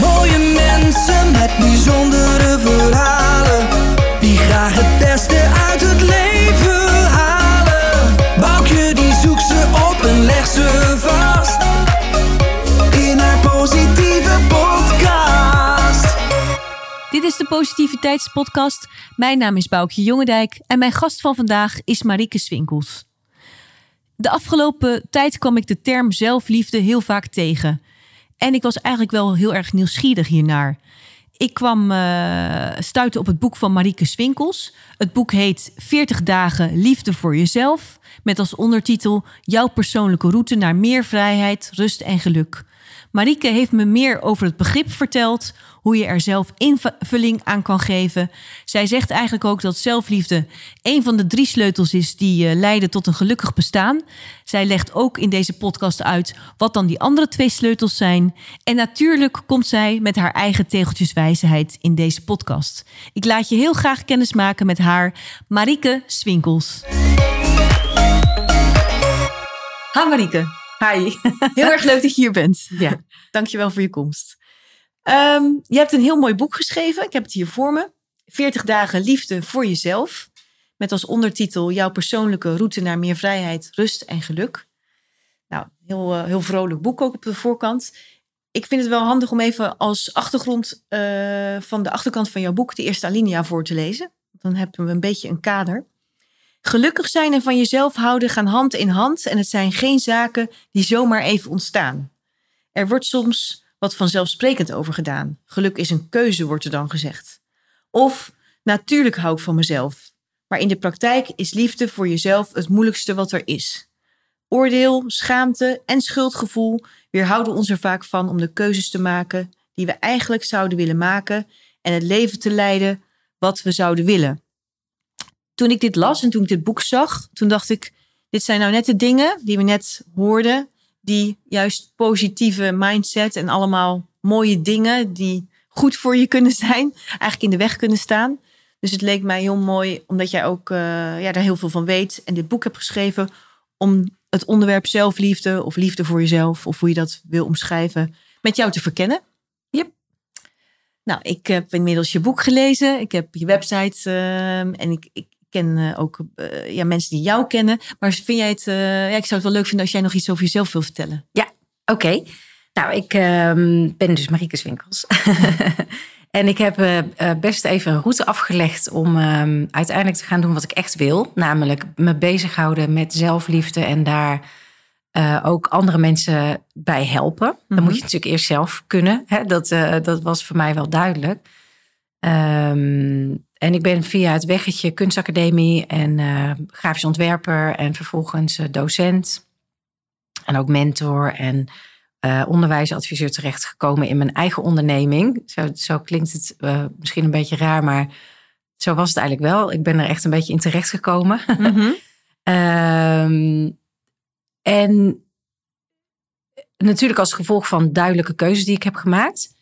Mooie mensen met bijzondere verhalen Die graag het beste uit het leven halen Boukje die zoekt ze op en legt ze vast In haar positieve podcast Dit is de Positiviteitspodcast. Mijn naam is Boukje Jongendijk en mijn gast van vandaag is Marieke Swinkels. De afgelopen tijd kwam ik de term zelfliefde heel vaak tegen. En ik was eigenlijk wel heel erg nieuwsgierig hiernaar. Ik kwam eh stuiten op het boek van Marieke Swinkels. Het boek heet 40 dagen liefde voor jezelf. Met als ondertitel Jouw persoonlijke route naar meer vrijheid, rust en geluk. Marieke heeft me meer over het begrip verteld, hoe je er zelf invulling aan kan geven. Zij zegt eigenlijk ook dat zelfliefde een van de drie sleutels is die eh, leiden tot een gelukkig bestaan. Zij legt ook in deze podcast uit wat dan die andere twee sleutels zijn. En natuurlijk komt zij met haar eigen tegeltjeswijsheid in deze podcast. Ik laat je heel graag kennis maken met haar, Marieke Swinkels. Ha Marieke. Hi. Heel erg leuk dat je hier bent. Ja. Dankjewel voor je komst. Ehm, je hebt een heel mooi boek geschreven. Ik heb het hier voor me. 40 dagen liefde voor jezelf. Met als ondertitel jouw persoonlijke route naar meer vrijheid, rust en geluk. Nou, heel, eh, heel vrolijk boek ook op de voorkant. Ik vind het wel handig om even als achtergrond eh, van de achterkant van jouw boek de eerste alinea voor te lezen. Dan hebben we een beetje een kader. Gelukkig zijn en van jezelf houden gaan hand in hand en het zijn geen zaken die zomaar even ontstaan. Er wordt soms wat vanzelfsprekend over gedaan. Geluk is een keuze, wordt er dan gezegd. Of natuurlijk hou ik van mezelf. Maar in de praktijk is liefde voor jezelf het moeilijkste wat er is. Oordeel, schaamte en schuldgevoel weerhouden ons er vaak van om de keuzes te maken die we eigenlijk zouden willen maken en het leven te leiden wat we zouden willen. Toen ik dit las en toen ik dit boek zag, toen dacht ik, dit zijn nou net de dingen die we net hoorden, die juist positieve mindset en allemaal mooie dingen die goed voor je kunnen zijn, eigenlijk in de weg kunnen staan. Dus het leek mij heel mooi, omdat jij ook eh, ja, daar heel veel van weet en dit boek hebt geschreven, om het onderwerp zelfliefde of liefde voor jezelf, of hoe je dat wil omschrijven, met jou te verkennen. Yep. Nou, ik heb inmiddels je boek gelezen, ik heb je website ehm, en ik, ik ken ook eh, ja, mensen die jou kennen. Maar vind jij het, eh, ja, ik zou het wel leuk vinden als jij nog iets over jezelf wil vertellen. Ja, oké. Nou, ik ehm, ben dus Marieke Swinkels. en ik heb eh, best even een route afgelegd om ehm, uiteindelijk te gaan doen wat ik echt wil. Namelijk me bezighouden met zelfliefde en daar ook andere mensen bij helpen. Dan moet je natuurlijk eerst zelf kunnen. Hè? Dat, dat was voor mij wel duidelijk. Ehm, en ik ben via het weggetje kunstacademie en eh, grafisch ontwerper en vervolgens eh, docent en ook mentor en eh, onderwijsadviseur terechtgekomen in mijn eigen onderneming. Zo, zo klinkt het misschien een beetje raar, maar zo was het eigenlijk wel. Ik ben er echt een beetje in terechtgekomen. Ehm, en natuurlijk als gevolg van duidelijke keuzes die ik heb gemaakt.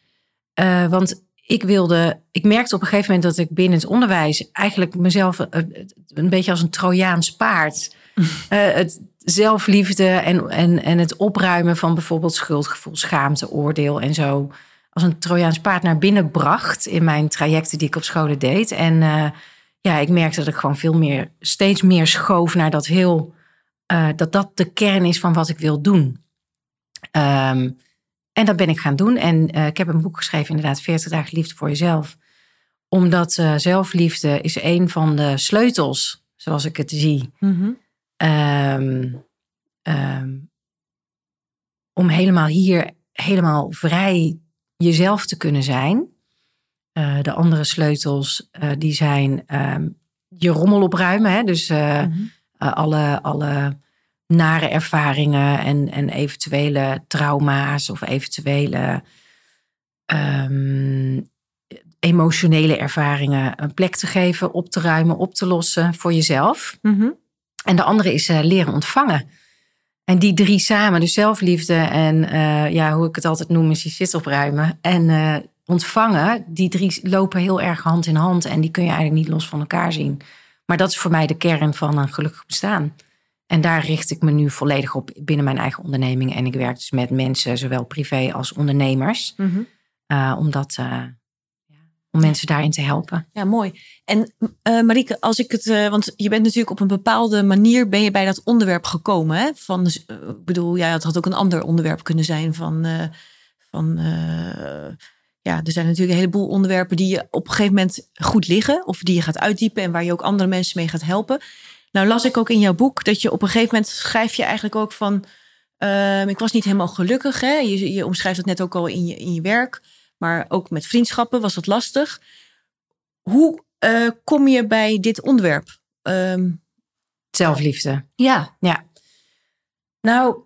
Want ik wilde, ik merkte op een gegeven moment dat ik binnen het onderwijs eigenlijk mezelf eh, een beetje als een Trojaans paard. eh, het zelfliefde en, en, en het opruimen van bijvoorbeeld schuldgevoel, schaamte, oordeel en zo. Als een Trojaans paard naar binnen bracht in mijn trajecten die ik op scholen deed. En eh, ja, ik merkte dat ik gewoon veel meer, steeds meer schoof naar dat heel, dat dat de kern is van wat ik wil doen. Ehm, en dat ben ik gaan doen. En eh, ik heb een boek geschreven, inderdaad, 40 dagen liefde voor jezelf. Omdat eh, zelfliefde is een van de sleutels, zoals ik het zie. Ehm, ehm, om helemaal hier, helemaal vrij jezelf te kunnen zijn. Eh, de andere sleutels, die zijn ehm, je rommel opruimen. Hè? Dus Mhm. alle, alle nare ervaringen en, en eventuele trauma's of eventuele ehm, emotionele ervaringen een plek te geven, op te ruimen, op te lossen voor jezelf. Mhm. En de andere is eh, leren ontvangen. En die drie samen, dus zelfliefde en eh, ja, hoe ik het altijd noem, is je shit opruimen. En eh, ontvangen, die drie lopen heel erg hand in hand. En die kun je eigenlijk niet los van elkaar zien. Maar dat is voor mij de kern van een gelukkig bestaan. En daar richt ik me nu volledig op binnen mijn eigen onderneming. En ik werk dus met mensen, zowel privé als ondernemers. Uh, om, dat, uh, om mensen daarin te helpen. Ja, mooi. En uh, Marieke, als ik het, want je bent natuurlijk op een bepaalde manier ben je bij dat onderwerp gekomen. Hè? Van, ik bedoel, ja, het had ook een ander onderwerp kunnen zijn van, van ja, er zijn natuurlijk een heleboel onderwerpen die je op een gegeven moment goed liggen. Of die je gaat uitdiepen en waar je ook andere mensen mee gaat helpen. Nou las ik ook in jouw boek dat je op een gegeven moment schrijf je eigenlijk ook van... Uh, ik was niet helemaal gelukkig. Hè? Je, je omschrijft het net ook al in je, in je werk. Maar ook met vriendschappen was dat lastig. Hoe uh, kom je bij dit onderwerp? Um, Zelfliefde. Ja. Ja. Nou,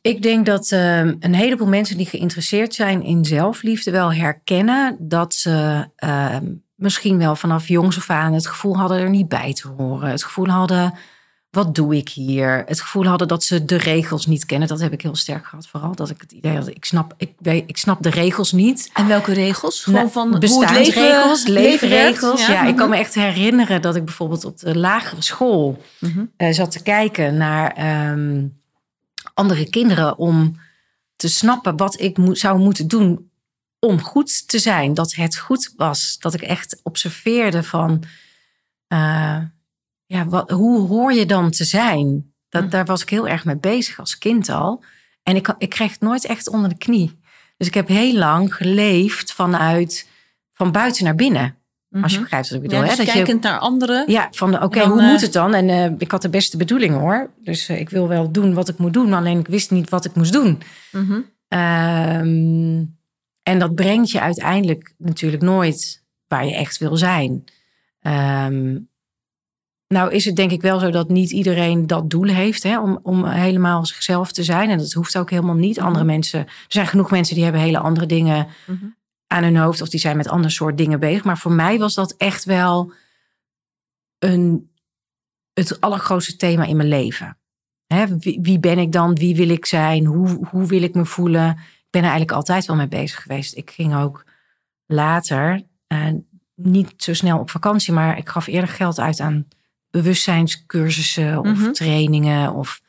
ik denk dat uh, een heleboel mensen die geïnteresseerd zijn in zelfliefde wel herkennen dat ze ehm, misschien wel vanaf jongs af aan het gevoel hadden er niet bij te horen. Het gevoel hadden, wat doe ik hier? Het gevoel hadden dat ze de regels niet kennen. Dat heb ik heel sterk gehad. Vooral dat ik het idee had, ik snap, ik, ik snap de regels niet. En welke regels? Gewoon nou, van bestaansregels, leefregels. Ja, ik kan me echt herinneren dat ik bijvoorbeeld op de lagere school mm zat te kijken naar ehm, andere kinderen om te snappen wat ik zou moeten doen om goed te zijn. Dat het goed was. Dat ik echt observeerde van, uh, ja, wat, hoe hoor je dan te zijn? Dat, hm. Daar was ik heel erg mee bezig als kind al. En ik, ik kreeg het nooit echt onder de knie. Dus ik heb heel lang geleefd vanuit, van buiten naar binnen. Als je mhm. begrijpt wat ik bedoel. Ja, dus hè? Dat kijkend naar anderen. Ja, van oké, hoe uh, moet het dan? En uh, ik had de beste bedoelingen hoor. Dus uh, ik wil wel doen wat ik moet doen. Alleen ik wist niet wat ik moest doen. Mm -hmm. En dat brengt je uiteindelijk natuurlijk nooit waar je echt wil zijn. Um, nou is het denk ik wel zo dat niet iedereen dat doel heeft hè, om, om helemaal zichzelf te zijn. En dat hoeft ook helemaal niet. Mhm. Andere mensen, er zijn genoeg mensen die hebben hele andere dingen mhm. aan hun hoofd of die zijn met ander soort dingen bezig. Maar voor mij was dat echt wel een, het allergrootste thema in mijn leven. Hè, wie, wie, ben ik dan? Wie wil ik zijn? Hoe, hoe wil ik me voelen? Ben er eigenlijk altijd wel mee bezig geweest. Ik ging ook later, uh, niet zo snel op vakantie, maar ik gaf eerder geld uit aan bewustzijnscursussen of mhm. trainingen of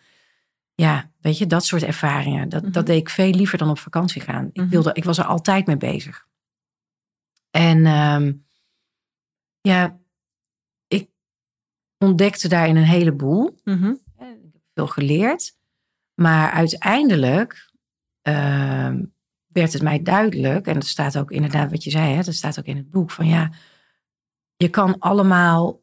ja, weet je, dat soort ervaringen. Dat, dat mhm. deed ik veel liever dan op vakantie gaan. Ik, mhm. wilde, ik was er altijd mee bezig. En um, ja, ik ontdekte daarin een heleboel. Ik heb veel geleerd. Maar uiteindelijk uh, werd het mij duidelijk, en dat staat ook inderdaad wat je zei, hè, dat staat ook in het boek, van ja, je kan allemaal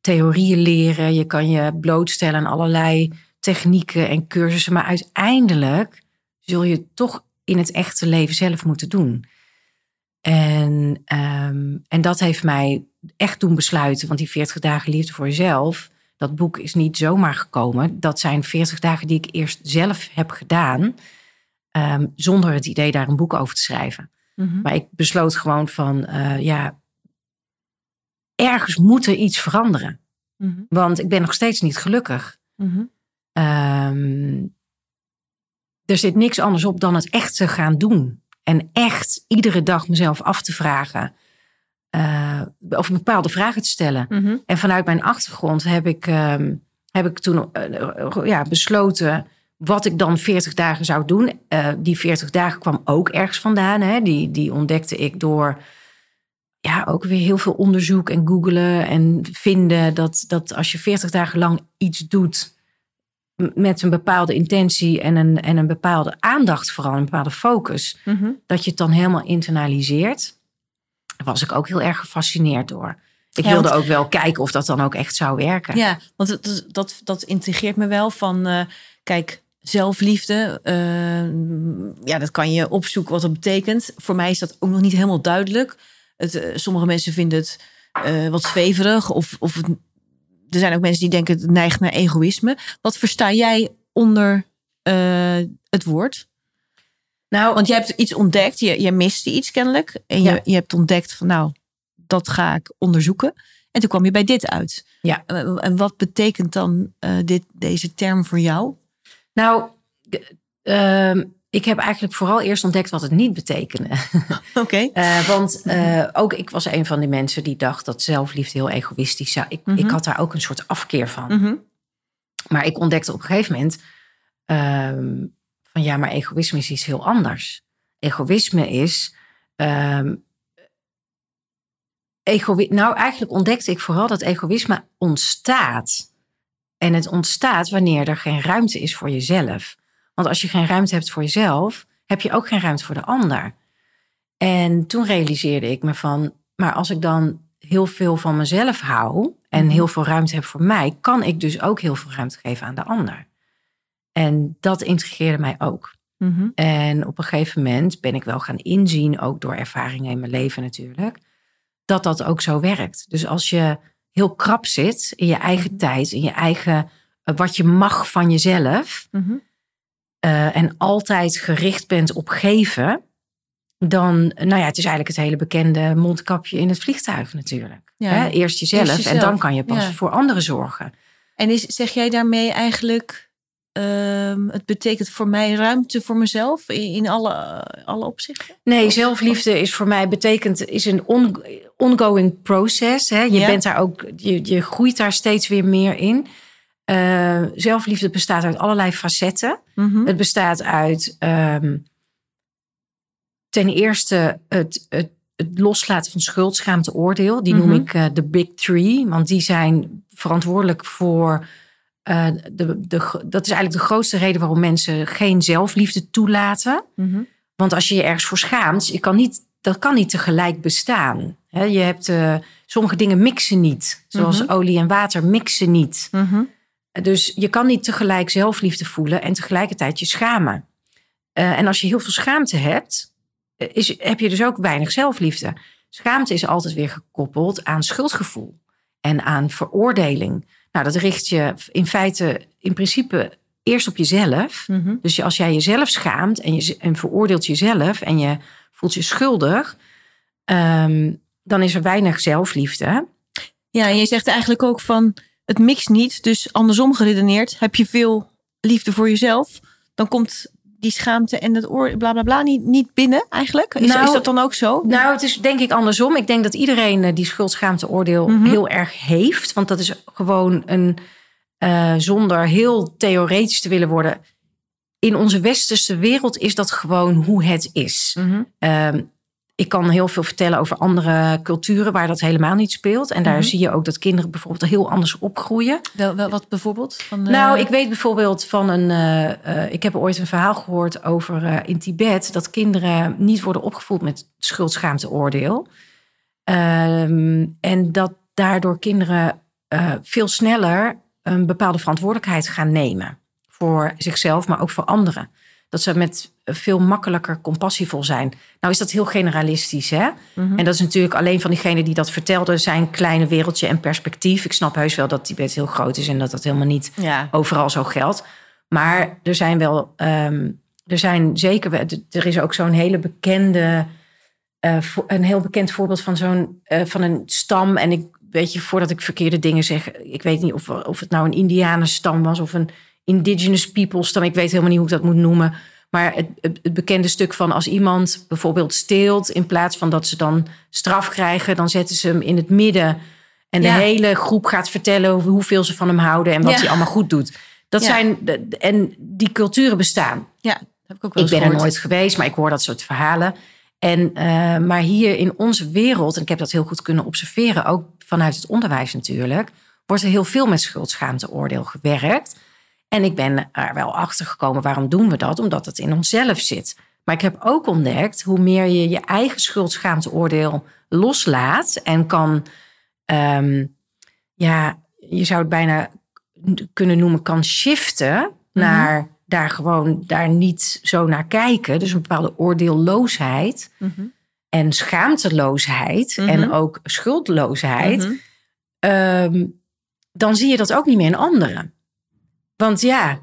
theorieën leren, je kan je blootstellen aan allerlei technieken en cursussen, maar uiteindelijk zul je toch in het echte leven zelf moeten doen. En, um, en dat heeft mij echt doen besluiten, want die 40 dagen liefde voor jezelf, dat boek is niet zomaar gekomen. Dat zijn 40 dagen die ik eerst zelf heb gedaan. Ehm, zonder het idee daar een boek over te schrijven. Mhm. Maar ik besloot gewoon van, uh, ja, ergens moet er iets veranderen. Mhm. Want ik ben nog steeds niet gelukkig. Mhm. Ehm, er zit niks anders op dan het echt te gaan doen. En echt iedere dag mezelf af te vragen. Uh, of bepaalde vragen te stellen. En vanuit mijn achtergrond heb ik, um, heb ik toen uh, ja, besloten wat ik dan 40 dagen zou doen. Uh, die 40 dagen kwam ook ergens vandaan. Hè? Die, die ontdekte ik door ja, ook weer heel veel onderzoek en googelen en vinden dat, dat als je 40 dagen lang iets doet met een bepaalde intentie en een, en een bepaalde aandacht, vooral een bepaalde focus, mhm. dat je het dan helemaal internaliseert. Daar was ik ook heel erg gefascineerd door. Ik wilde ook wel kijken of dat dan ook echt zou werken. Ja, want dat, dat, dat intrigeert me wel van, uh, kijk, zelfliefde. Uh, ja, dat kan je opzoeken wat dat betekent. Voor mij is dat ook nog niet helemaal duidelijk. Het, uh, sommige mensen vinden het uh, wat zweverig. Of, of het, er zijn ook mensen die denken het neigt naar egoïsme. Wat versta jij onder het woord? Nou, want je hebt iets ontdekt. Je, je miste iets kennelijk. En je, je hebt ontdekt van nou, dat ga ik onderzoeken. En toen kwam je bij dit uit. Ja. En wat betekent dan dit, deze term voor jou? Nou, ehm, ik heb eigenlijk vooral eerst ontdekt wat het niet betekende. Oké. Eh, want uh, ook ik was een van die mensen die dacht dat zelfliefde heel egoïstisch zou. Ik, ik had daar ook een soort afkeer van. Mhm. Maar ik ontdekte op een gegeven moment ehm, van ja, maar egoïsme is iets heel anders. Egoïsme is. ehm egoï nou, eigenlijk ontdekte ik vooral dat egoïsme ontstaat. En het ontstaat wanneer er geen ruimte is voor jezelf. Want als je geen ruimte hebt voor jezelf, heb je ook geen ruimte voor de ander. En toen realiseerde ik me van, maar als ik dan heel veel van mezelf hou en heel veel ruimte heb voor mij, kan ik dus ook heel veel ruimte geven aan de ander. En dat intrigeerde mij ook. Mhm. En op een gegeven moment ben ik wel gaan inzien, ook door ervaringen in mijn leven natuurlijk, dat dat ook zo werkt. Dus als je heel krap zit in je eigen tijd, in je eigen, eh, wat je mag van jezelf, Mhm. eh, en altijd gericht bent op geven, dan, nou ja, het is eigenlijk het hele bekende mondkapje in het vliegtuig natuurlijk. Ja. Hè? Eerst, jezelf, Eerst en dan kan je pas ja. voor anderen zorgen. En is, zeg jij daarmee eigenlijk, ehm, het betekent voor mij ruimte voor mezelf in, in alle, alle opzichten? Nee, zelfliefde is voor mij betekent is een on- ongoing process. Hè? Je Ja. bent daar ook, je, je groeit daar steeds weer meer in. Eh, zelfliefde bestaat uit allerlei facetten. Mhm. Het bestaat uit ehm, ten eerste het, het, het loslaten van schuld, schaamte, oordeel. Die noem Mhm. ik eh, de big three, want die zijn verantwoordelijk voor. Eh, de, de, dat is eigenlijk de grootste reden waarom mensen geen zelfliefde toelaten. Mhm. Want als je je ergens voor schaamt, je kan niet, dat kan niet tegelijk bestaan. Je hebt, eh, sommige dingen mixen niet. Zoals Mhm. olie en water mixen niet. Mhm. Dus je kan niet tegelijk zelfliefde voelen en tegelijkertijd je schamen. Eh, en als je heel veel schaamte hebt, is, heb je dus ook weinig zelfliefde. Schaamte is altijd weer gekoppeld aan schuldgevoel en aan veroordeling. Nou, dat richt je in feite, in principe, eerst op jezelf. Mhm. Dus als jij jezelf schaamt en, je, en veroordeelt jezelf en je voelt je schuldig, ehm, dan is er weinig zelfliefde. Ja, en je zegt eigenlijk ook van het mixt niet. Dus andersom geredeneerd, heb je veel liefde voor jezelf, dan komt die schaamte en het oor, bla bla bla, niet, niet binnen eigenlijk. Is, Nou, is dat dan ook zo? Nou, het is denk ik andersom. Ik denk dat iedereen eh, die schuldschaamteoordeel Mhm. heel erg heeft. Want dat is gewoon een, eh, zonder heel theoretisch te willen worden. In onze westerse wereld is dat gewoon hoe het is. Ehm, ik kan heel veel vertellen over andere culturen waar dat helemaal niet speelt. En daar Mhm. zie je ook dat kinderen bijvoorbeeld heel anders opgroeien. Wel, wel, wat bijvoorbeeld? Van, eh, Nou, ik weet bijvoorbeeld van een. eh, eh, ik heb ooit een verhaal gehoord over in Tibet dat kinderen niet worden opgevoed met schuldschaamteoordeel. Ehm, en dat daardoor kinderen veel sneller een bepaalde verantwoordelijkheid gaan nemen. Voor zichzelf, maar ook voor anderen. Dat ze met veel makkelijker compassievol zijn. Nou is dat heel generalistisch, hè? Mhm. En dat is natuurlijk alleen van diegenen die dat vertelden... zijn kleine wereldje en perspectief. Ik snap heus wel dat Tibet heel groot is... en dat dat helemaal niet Ja. overal zo geldt. Maar er zijn wel, ehm, er zijn zeker, er is ook zo'n hele bekende, eh, een heel bekend voorbeeld van zo'n, eh, van een stam. En ik weet je, voordat ik verkeerde dingen zeg, ik weet niet of, of het nou een Indianenstam was of een indigenous people stam. Ik weet helemaal niet hoe ik dat moet noemen. Maar het, het, bekende stuk van als iemand bijvoorbeeld steelt, in plaats van dat ze dan straf krijgen, dan zetten ze hem in het midden. En de hele groep gaat vertellen hoeveel ze van hem houden en wat Ja. hij allemaal goed doet. Dat Ja. zijn en die culturen bestaan. ja, dat heb ik ook wel Ik ben er nooit geweest, maar ik hoor dat soort verhalen. En, eh, maar hier in onze wereld, en ik heb dat heel goed kunnen observeren, ook vanuit het onderwijs natuurlijk, wordt er heel veel met schuldschaamteoordeel gewerkt. En ik ben er wel achter gekomen, waarom doen we dat? Omdat het in onszelf zit. Maar ik heb ook ontdekt, hoe meer je je eigen schuldschaamteoordeel loslaat en kan, ehm, ja, je zou het bijna kunnen noemen, kan shiften naar daar gewoon daar niet zo naar kijken. Dus een bepaalde oordeelloosheid Mhm. en schaamteloosheid Mhm. en ook schuldloosheid. Mhm. ehm, dan zie je dat ook niet meer in anderen. Want ja,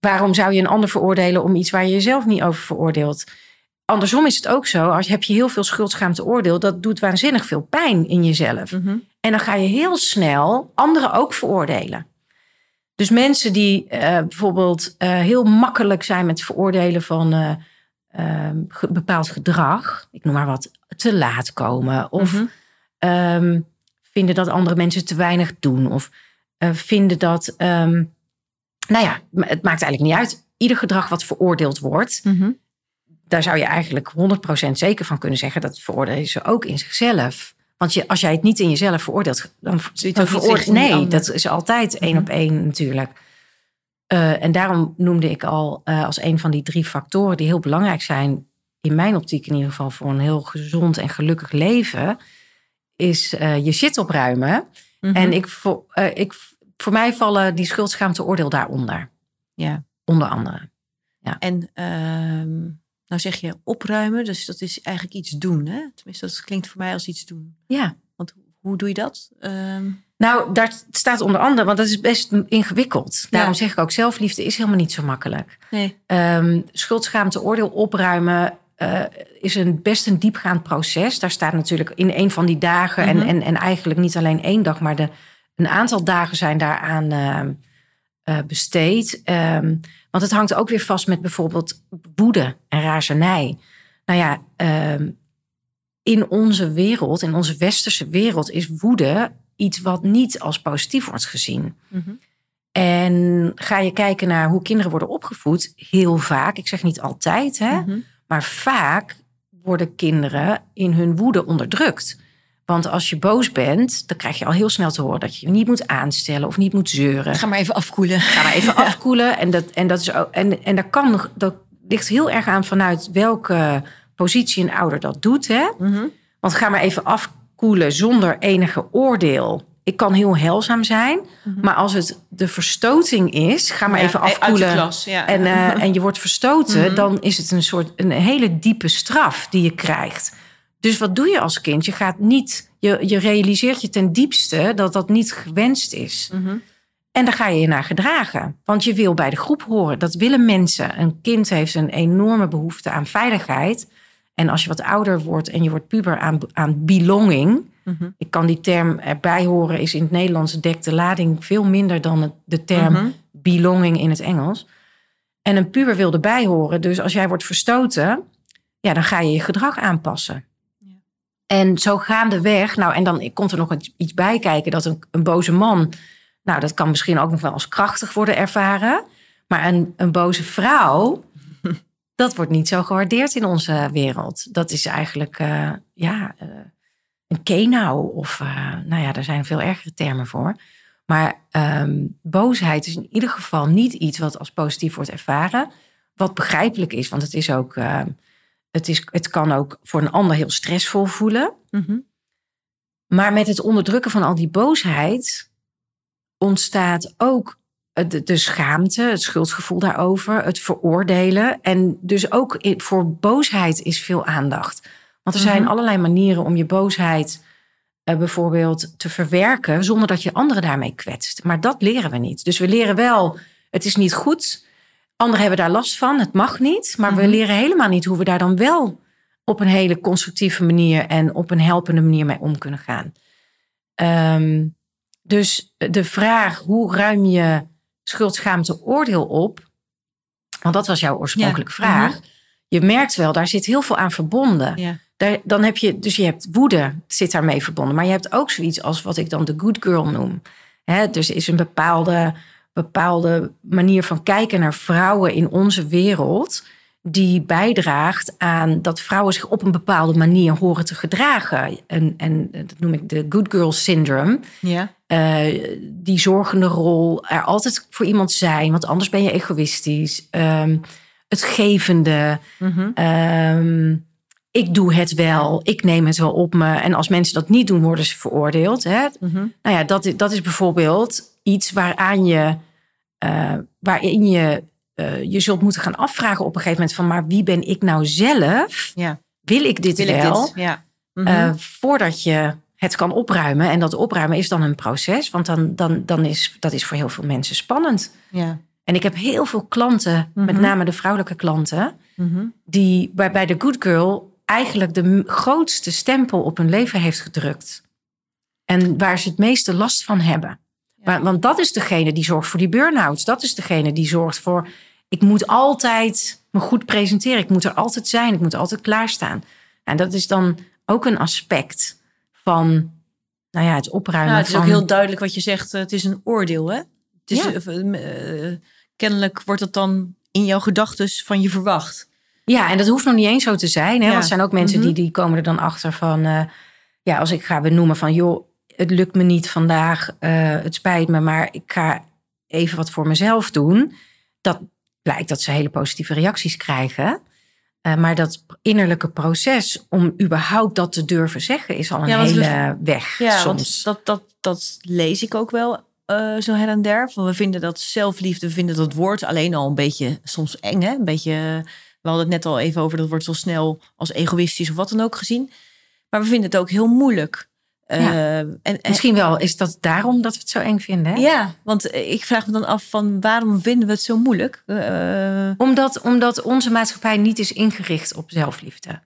waarom zou je een ander veroordelen om iets waar je jezelf niet over veroordeelt? Andersom is het ook zo, als heb je heel veel schuldschaamteoordeel, dat doet waanzinnig veel pijn in jezelf. Mhm. En dan ga je heel snel anderen ook veroordelen. Dus mensen die eh, bijvoorbeeld eh, heel makkelijk zijn met veroordelen van eh, ehm, ge- bepaald gedrag, ik noem maar wat, te laat komen of Mhm. ehm, vinden dat andere mensen te weinig doen of vinden dat, ehm, nou ja, het maakt eigenlijk niet uit. Ieder gedrag wat veroordeeld wordt, Mhm. daar zou je eigenlijk 100% zeker van kunnen zeggen dat veroordelen ze ook in zichzelf. Want je, als jij het niet in jezelf veroordeelt, dan, je het Nee, dat is altijd één Mhm. op één natuurlijk. Eh, en daarom noemde ik al eh, als een van die drie factoren die heel belangrijk zijn, in mijn optiek in ieder geval, voor een heel gezond en gelukkig leven, is eh, je shit opruimen. Mhm. En ik, ik, voor mij vallen die schuldschaaamteoordeel daaronder. Ja. Onder andere. En ehm, nou zeg je opruimen, dus dat is eigenlijk iets doen. Hè? Tenminste, dat klinkt voor mij als iets doen. Ja. Want hoe doe je dat? Ehm, Nou, daar staat onder andere, want dat is best ingewikkeld. Daarom Ja. zeg ik ook, zelfliefde is helemaal niet zo makkelijk. nee. Schuldschaaamte, oordeel opruimen eh, is een, best een diepgaand proces. Daar staat natuurlijk in een van die dagen, Mhm. en, en, en eigenlijk niet alleen één dag, maar de, een aantal dagen zijn daaraan eh, besteed. Ehm, want het hangt ook weer vast met bijvoorbeeld woede en razernij. Nou ja, ehm, in onze wereld, in onze westerse wereld, is woede iets wat niet als positief wordt gezien. Mhm. En ga je kijken naar hoe kinderen worden opgevoed, heel vaak, ik zeg niet altijd, hè, Mhm. maar vaak worden kinderen in hun woede onderdrukt. Want als je boos bent, dan krijg je al heel snel te horen dat je je niet moet aanstellen of niet moet zeuren. Ga maar even afkoelen. Ga maar even afkoelen. En dat, en dat, is ook, en, en dat, kan, dat ligt heel erg aan vanuit welke positie een ouder dat doet. Hè? Mhm. Want ga maar even afkoelen zonder enige oordeel. Ik kan heel helzaam zijn, Mhm. maar als het de verstoting is, ga maar Ja, even Uit de afkoelen. klas, ja. En, eh, en je wordt verstoten, Mhm. dan is het een soort een hele diepe straf die je krijgt. Dus wat doe je als kind? Je gaat niet, je, je realiseert je ten diepste dat dat niet gewenst is. Mhm. En daar ga je je naar gedragen. Want je wil bij de groep horen. Dat willen mensen. Een kind heeft een enorme behoefte aan veiligheid. En als je wat ouder wordt en je wordt puber aan, aan belonging. Mhm. Ik kan die term erbij horen, is in het Nederlands dekt de lading veel minder dan de term Mhm. belonging in het Engels. En een puber wil erbij horen. Dus als jij wordt verstoten, ja, dan ga je je gedrag aanpassen. En zo gaandeweg, nou, en dan komt er nog iets- bij kijken dat een, een boze man, nou, dat kan misschien ook nog wel als krachtig worden ervaren. Maar een, een boze vrouw, dat wordt niet zo gewaardeerd in onze wereld. Dat is eigenlijk, eh, ja, eh, een kenau. Of, eh, nou ja, daar zijn veel ergere termen voor. Maar ehm, boosheid is in ieder geval niet iets wat als positief wordt ervaren. Wat begrijpelijk is, want het is ook. Het, is, het kan ook voor een ander heel stressvol voelen. Mhm. Maar met het onderdrukken van al die boosheid ontstaat ook de, de schaamte, het schuldgevoel daarover, het veroordelen. En dus ook voor boosheid is veel aandacht. Want er zijn Mhm. allerlei manieren om je boosheid eh, bijvoorbeeld te verwerken zonder dat je anderen daarmee kwetst. Maar dat leren we niet. Dus we leren wel, het is niet goed. Anderen hebben daar last van, het mag niet. Maar we Mhm. leren helemaal niet hoe we daar dan wel op een hele constructieve manier en op een helpende manier mee om kunnen gaan. Ehm, dus de vraag, hoe ruim je schuldschaamte oordeel op? Want dat was jouw oorspronkelijke Ja. vraag. Je merkt wel, daar zit heel veel aan verbonden. Ja. Daar, dan heb je, dus je hebt woede, zit daarmee verbonden. Maar je hebt ook zoiets als wat ik dan de good girl noem. Hè, dus is een bepaalde, bepaalde manier van kijken naar vrouwen in onze wereld. Die bijdraagt aan dat vrouwen zich op een bepaalde manier horen te gedragen. En, en dat noem ik de good girl syndrome. Ja. Eh, die zorgende rol, er altijd voor iemand zijn, want anders ben je egoïstisch. Ehm, het gevende, Mhm. Ehm, ik doe het wel, ik neem het wel op me. En als mensen dat niet doen, worden ze veroordeeld. Hè? Mhm. Nou ja, dat, is- dat is bijvoorbeeld iets waaraan je, eh, waarin je eh, je zult moeten gaan afvragen op een gegeven moment van, maar wie ben ik nou zelf? Ja. Wil ik dit Wil ik wel? dit? Ja. Mhm. Eh, voordat je het kan opruimen. En dat opruimen is dan een proces, want dan, dan, dan is dat is voor heel veel mensen spannend. ja. En ik heb heel veel klanten, met Mhm. name de vrouwelijke klanten, die bij, bij de Good Girl eigenlijk de grootste stempel op hun leven heeft gedrukt. En waar ze het meeste last van hebben. Ja. Want dat is degene die zorgt voor die burn-outs. Dat is degene die zorgt voor... ik moet altijd me goed presenteren. Ik moet er altijd zijn. Ik moet altijd klaarstaan. En dat is dan ook een aspect van nou ja, het opruimen Nou, het is van... ook heel duidelijk wat je zegt. eh, Het is een oordeel, hè? Het is, Ja. eh, eh, kennelijk wordt het dan in jouw gedachten van je verwacht. Ja, en dat hoeft nog niet eens zo te zijn. Hè? Ja. Want er zijn ook mensen Mhm. die, die komen er dan achter van... eh, ja, als ik ga benoemen van... joh, het lukt me niet vandaag, eh, het spijt me... maar ik ga even wat voor mezelf doen. Dat blijkt dat ze hele positieve reacties krijgen. Eh, maar dat innerlijke proces om überhaupt dat te durven zeggen... is al een Ja, we- hele weg Ja, soms. want dat, dat, dat lees ik ook wel zo her en der. Van we vinden dat zelfliefde, we vinden dat woord alleen al een beetje soms eng. Hè? Een beetje, we hadden het net al even over, dat wordt zo snel als egoïstisch of wat dan ook gezien. Maar we vinden het ook heel moeilijk. Eh, en, en, Misschien wel is dat daarom dat we het zo eng vinden. Hè? ja, want ik vraag me dan af van waarom vinden we het zo moeilijk? Eh, Omdat, omdat onze maatschappij niet is ingericht op zelfliefde.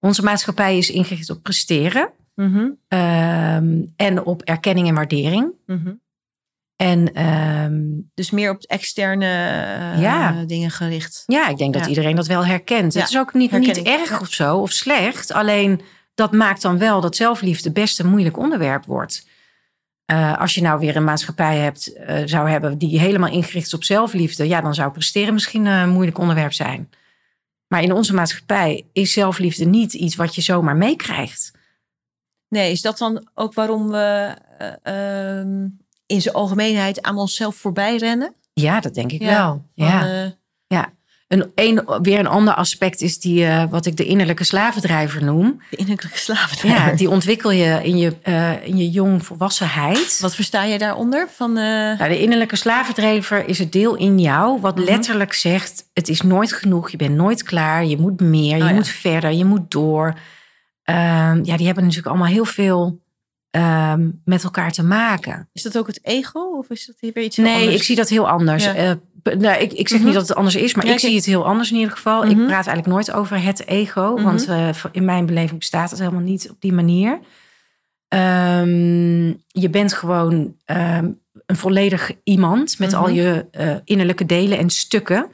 Onze maatschappij is ingericht op presteren mhm, ehm, en op erkenning en waardering. mhm. En ehm, Dus meer op externe eh, Ja. dingen gericht. ja, ik denk dat iedereen dat wel herkent. Ja, Het is ook niet, niet erg of zo, of slecht. Alleen dat maakt dan wel dat zelfliefde best een moeilijk onderwerp wordt. Eh, als je nou weer een maatschappij hebt, eh, zou hebben die helemaal ingericht is op zelfliefde, ja, dan zou presteren misschien een moeilijk onderwerp zijn. Maar in onze maatschappij is zelfliefde niet iets wat je zomaar meekrijgt. Nee, is dat dan ook waarom we eh, ehm, in zijn algemeenheid aan onszelf voorbij rennen? Ja, dat denk ik Ja, wel. Van, Ja. eh, Een, een, weer een ander aspect is die, eh, wat ik de innerlijke slavendrijver noem. de innerlijke slaven. Ja, die ontwikkel je in je, eh, in je jongvolwassenheid. Wat versta jij daaronder? Van, Nou, de innerlijke slavendrijver is het deel in jou wat Mhm. letterlijk zegt: het is nooit genoeg, je bent nooit klaar, je moet meer, je Oh ja. moet verder, je moet door. Ehm, ja, die hebben natuurlijk allemaal heel veel ehm, met elkaar te maken. is dat ook het ego? Of is dat hier weer iets heel Nee, anders? ik zie dat heel anders. Ja. Eh, nou, ik, ik zeg Mhm. niet dat het anders is, maar Ja, ik zie het heel anders in ieder geval. Ik Mhm. praat eigenlijk nooit over het ego, Mhm. want eh, in mijn beleving bestaat het helemaal niet op die manier. Ehm, je bent gewoon ehm, een volledig iemand met al Mhm. je eh, innerlijke delen en stukken.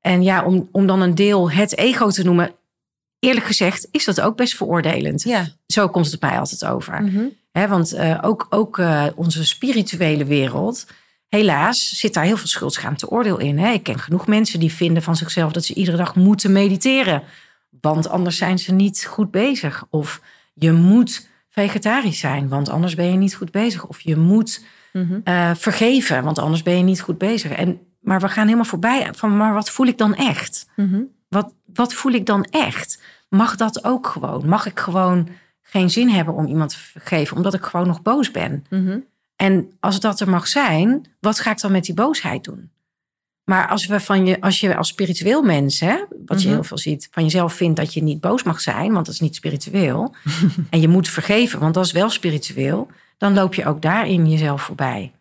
En ja, om, om dan een deel het ego te noemen, eerlijk gezegd, is dat ook best veroordelend. Ja. Zo komt het mij altijd over. Mhm. Hè, want eh, ook, ook eh, onze spirituele wereld, helaas zit daar heel veel schuldschaamte oordeel in. Hè? Ik ken genoeg mensen die vinden van zichzelf dat ze iedere dag moeten mediteren. Want anders zijn ze niet goed bezig. Of je moet vegetarisch zijn, want anders ben je niet goed bezig. Of je moet Mhm. eh, vergeven, want anders ben je niet goed bezig. En, maar we gaan helemaal voorbij van, maar wat voel ik dan echt? Mhm. Wat, wat voel ik dan echt? Mag dat ook gewoon? Mag ik gewoon geen zin hebben om iemand te vergeven, omdat ik gewoon nog boos ben? Mhm. En als dat er mag zijn, wat ga ik dan met die boosheid doen? Maar als, we van je, als je als spiritueel mens, hè, wat je Mhm. heel veel ziet, van jezelf vindt dat je niet boos mag zijn, want dat is niet spiritueel. en je moet vergeven, want dat is wel spiritueel. Dan loop je ook daarin jezelf voorbij.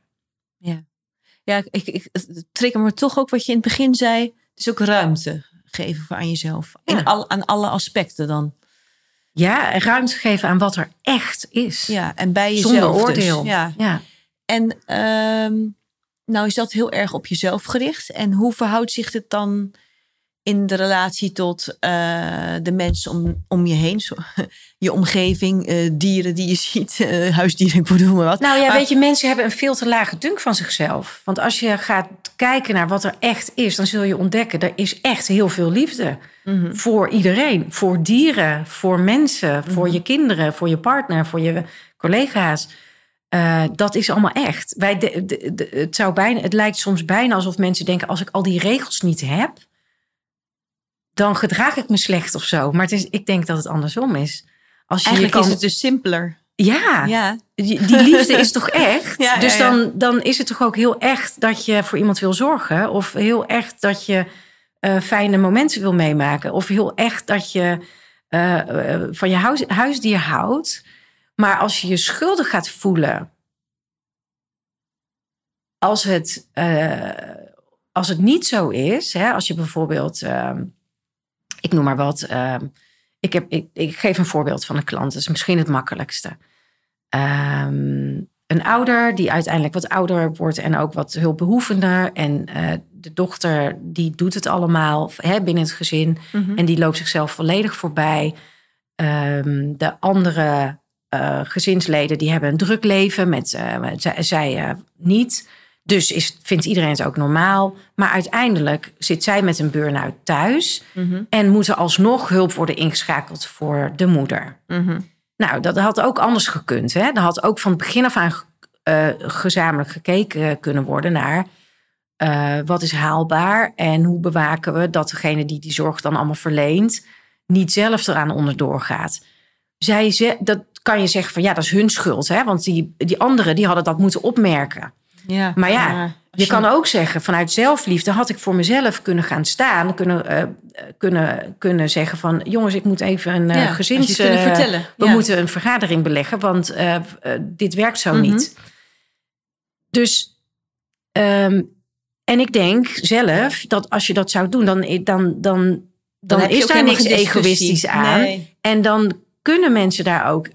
Ja, ik, ik, het triggert me toch ook wat je in het begin zei. Het is ook ruimte geven voor aan jezelf. In Ja. al, aan alle aspecten dan. Ja, ruimte geven aan wat er echt is. Ja, en bij jezelf Zonder dus. oordeel. Ja. ja. En ehm, nou is dat heel erg op jezelf gericht. En hoe verhoudt zich dit dan in de relatie tot eh, de mensen om, om je heen? Zo, je omgeving, eh, dieren die je ziet, eh, huisdieren, ik bedoel maar wat. Nou ja, Maar- weet je, mensen hebben een veel te lage dunk van zichzelf. Want als je gaat kijken naar wat er echt is, dan zul je ontdekken, er is echt heel veel liefde. Mhm. Voor iedereen. Voor dieren, voor mensen, voor je kinderen, voor je partner, voor je collega's. Dat is allemaal echt. Wij de, de- de- het, zou bijna, het lijkt soms bijna alsof mensen denken: als ik al die regels niet heb, dan gedraag ik me slecht of zo. Maar het is, ik denk dat het andersom is. Als je je Eigenlijk kan, is het dus simpeler. Ja, Ja, die, die liefde is toch echt? Ja, dus ja. Dan, dan is het toch ook heel echt dat je voor iemand wil zorgen. Of heel echt dat je eh, fijne momenten wil meemaken. Of heel echt dat je eh, eh, van je huis, huisdier houdt. Maar als je je schuldig gaat voelen. Als het, als het niet zo is. Hè, als je bijvoorbeeld. ehm, ik noem maar wat. ehm, ik, heb, ik, ik geef een voorbeeld van een klant. Dat is misschien het makkelijkste. Ehm, een ouder die uiteindelijk wat ouder wordt en ook wat hulpbehoevender. En eh, de dochter die doet het allemaal hè, binnen het gezin Mhm. en die loopt zichzelf volledig voorbij. Ehm, de andere eh, gezinsleden die hebben een druk leven, met, met- zij, zij niet. Dus is, vindt iedereen het ook normaal. Maar uiteindelijk zit zij met een burn-out thuis Mhm. en moet er alsnog hulp worden ingeschakeld voor de moeder. Mhm. Nou, dat had ook anders gekund. Hè? Er had ook van het begin af aan eh, gezamenlijk gekeken kunnen worden naar eh, wat is haalbaar en hoe bewaken we dat degene die die zorg dan allemaal verleent niet zelf eraan onderdoor gaat. Zij ze, dat kan je zeggen van ja, dat is hun schuld, hè? want die, die anderen die hadden dat moeten opmerken. Ja. Maar ja, Je kan ook zeggen, vanuit zelfliefde had ik voor mezelf kunnen gaan staan. Kunnen, eh, kunnen, kunnen zeggen van, jongens, ik moet even een eh, Ja, gezins... eh, vertellen. we Ja. moeten een vergadering beleggen, want dit werkt zo Mhm. niet. Dus, ehm, en ik denk zelf dat als je dat zou doen, dan, dan, dan, dan, is daar niks egoïstisch aan. Nee. En dan kunnen mensen daar ook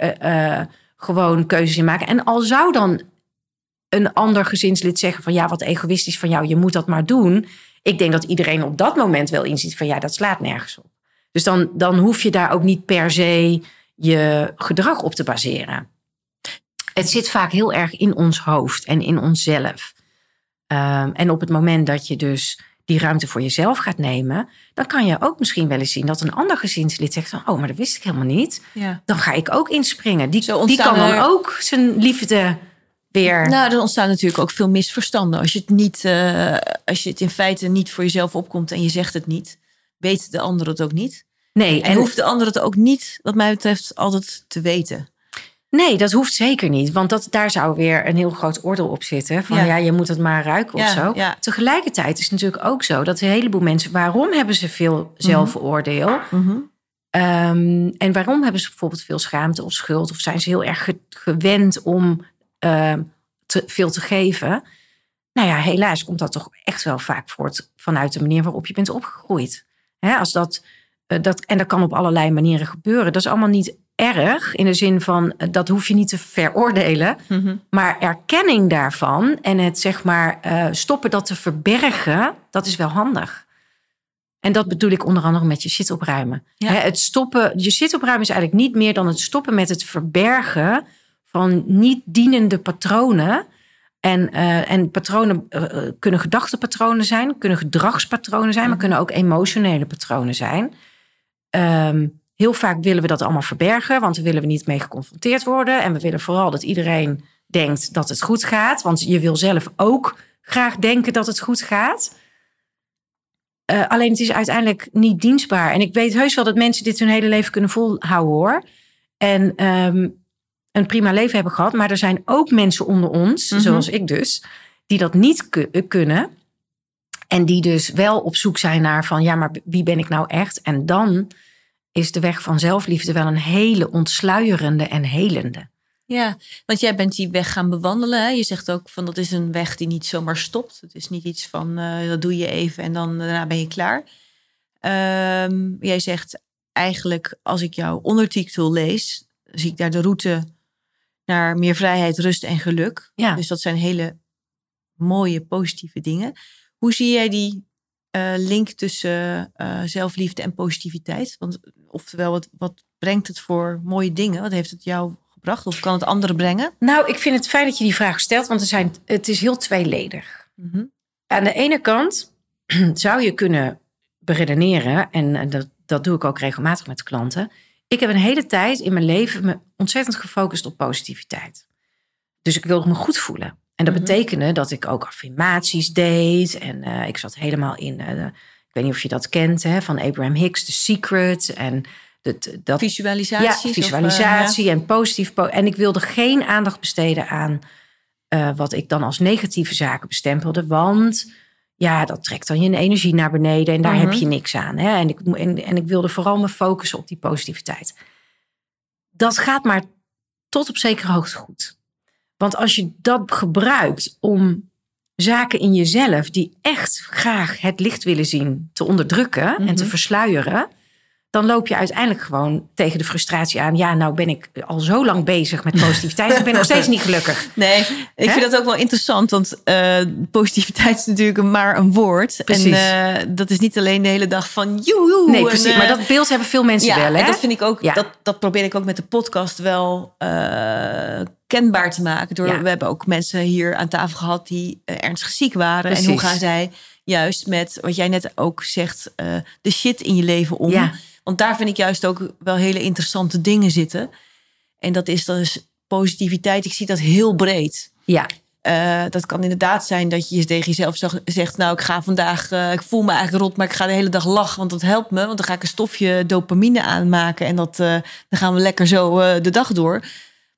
gewoon keuzes in maken. En al zou dan een ander gezinslid zeggen van ja, wat egoïstisch van jou, je moet dat maar doen. Ik denk dat iedereen op dat moment wel inziet van ja, dat slaat nergens op. Dus dan, dan hoef je daar ook niet per se je gedrag op te baseren. Het zit vaak heel erg in ons hoofd en in onszelf. Ehm, en op het moment dat je dus die ruimte voor jezelf gaat nemen, dan kan je ook misschien wel eens zien dat een ander gezinslid zegt van, oh, maar dat wist ik helemaal niet. Ja. Dan ga ik ook inspringen. Die, die kan dan er- ook zijn liefde weer. Nou, er ontstaan natuurlijk ook veel misverstanden. Als je het niet, eh, als je het in feite niet voor jezelf opkomt en je zegt het niet, weet de ander het ook niet. nee, En, hoeft de ander het ook niet, wat mij betreft, altijd te weten. Nee, dat hoeft zeker niet. Want dat, daar zou weer een heel groot oordeel op zitten. Van ja, Ja. je moet het maar ruiken of Ja, zo. ja. Tegelijkertijd is het natuurlijk ook zo dat een heleboel mensen... waarom hebben ze veel zelfoordeel? Ehm, en waarom hebben ze bijvoorbeeld veel schaamte of schuld? Of zijn ze heel erg ge- gewend om ehm, te, veel te geven? Nou ja, helaas komt dat toch echt wel vaak voort vanuit de manier waarop je bent opgegroeid. Hè, als dat, eh, dat, en dat kan op allerlei manieren gebeuren. Dat is allemaal niet erg in de zin van eh, dat hoef je niet te veroordelen. Maar erkenning daarvan en het zeg maar eh, stoppen dat te verbergen, dat is wel handig. En dat bedoel ik onder andere met je shit opruimen. Ja. Het stoppen, je shit opruimen is eigenlijk niet meer dan het stoppen met het verbergen van niet dienende patronen. En, eh, en patronen eh, eh, kunnen gedachtepatronen zijn, kunnen gedragspatronen zijn, maar kunnen ook emotionele patronen zijn. Ehm, heel vaak willen we dat allemaal verbergen, want we willen we niet mee geconfronteerd worden. En we willen vooral dat iedereen denkt dat het goed gaat, want je wil zelf ook graag denken dat het goed gaat. Alleen het is uiteindelijk niet dienstbaar. En ik weet heus wel dat mensen dit hun hele leven kunnen volhouden hoor. En ehm, een prima leven hebben gehad. Maar er zijn ook mensen onder ons, Mhm. zoals ik dus, die dat niet eh, kunnen. En die dus wel op zoek zijn naar van ja, maar wie ben ik nou echt? En dan is de weg van zelfliefde wel een hele ontsluierende en helende. Ja, want jij bent die weg gaan bewandelen. Hè? Je zegt ook van dat is een weg die niet zomaar stopt. Het is niet iets van eh, dat doe je even en dan daarna ben je klaar. Ehm, jij zegt eigenlijk als ik jouw ondertitel lees, zie ik daar de route naar meer vrijheid, rust en geluk. Ja. Dus dat zijn hele mooie, positieve dingen. Hoe zie jij die eh, link tussen eh, zelfliefde en positiviteit? Want, oftewel, wat, wat brengt het voor mooie dingen? Wat heeft het jou gebracht? Of kan het anderen brengen? Nou, ik vind het fijn dat je die vraag stelt, want er zijn, het is heel tweeledig. Mhm. Aan de ene kant zou je kunnen beredeneren, en dat, dat doe ik ook regelmatig met klanten. Ik heb een hele tijd in mijn leven me ontzettend gefocust op positiviteit. Dus ik wilde me goed voelen. En dat Mhm. betekende dat ik ook affirmaties deed. En eh, ik zat helemaal in, eh, ik weet niet of je dat kent, hè, van Abraham Hicks, The Secret. En dat, ja, of, visualisatie en positief. po- en ik wilde geen aandacht besteden aan eh, wat ik dan als negatieve zaken bestempelde. Want ja, dat trekt dan je energie naar beneden en daar Mhm. heb je niks aan. Hè? En, ik, en, en ik wilde vooral me focussen op die positiviteit. Dat gaat maar tot op zekere hoogte goed. Want als je dat gebruikt om zaken in jezelf die echt graag het licht willen zien te onderdrukken en te Mhm. versluieren, dan loop je uiteindelijk gewoon tegen de frustratie aan. Ja, nou ben ik al zo lang bezig met positiviteit. ik ben nog steeds niet gelukkig. Nee, ik vind dat ook wel interessant. Want eh, positiviteit is natuurlijk maar een woord. Precies. En eh, dat is niet alleen de hele dag van joehoe. Nee, en, precies. eh, maar dat beeld hebben veel mensen ja, wel. Hè? en dat vind ik ook, Ja. dat, dat probeer ik ook met de podcast wel eh, kenbaar te maken. Door, Ja. We hebben ook mensen hier aan tafel gehad die eh, ernstig ziek waren. En hoe gaan zij juist met, wat jij net ook zegt, eh, de shit in je leven om. Ja. Want daar vind ik juist ook wel hele interessante dingen zitten. En dat is dus positiviteit. Ik zie dat heel breed. ja, Eh, dat kan inderdaad zijn dat je tegen jezelf zegt: Nou, ik ga vandaag, eh, ik voel me eigenlijk rot, maar ik ga de hele dag lachen, want dat helpt me. Want dan ga ik een stofje dopamine aanmaken en dat, eh, dan gaan we lekker zo de dag door.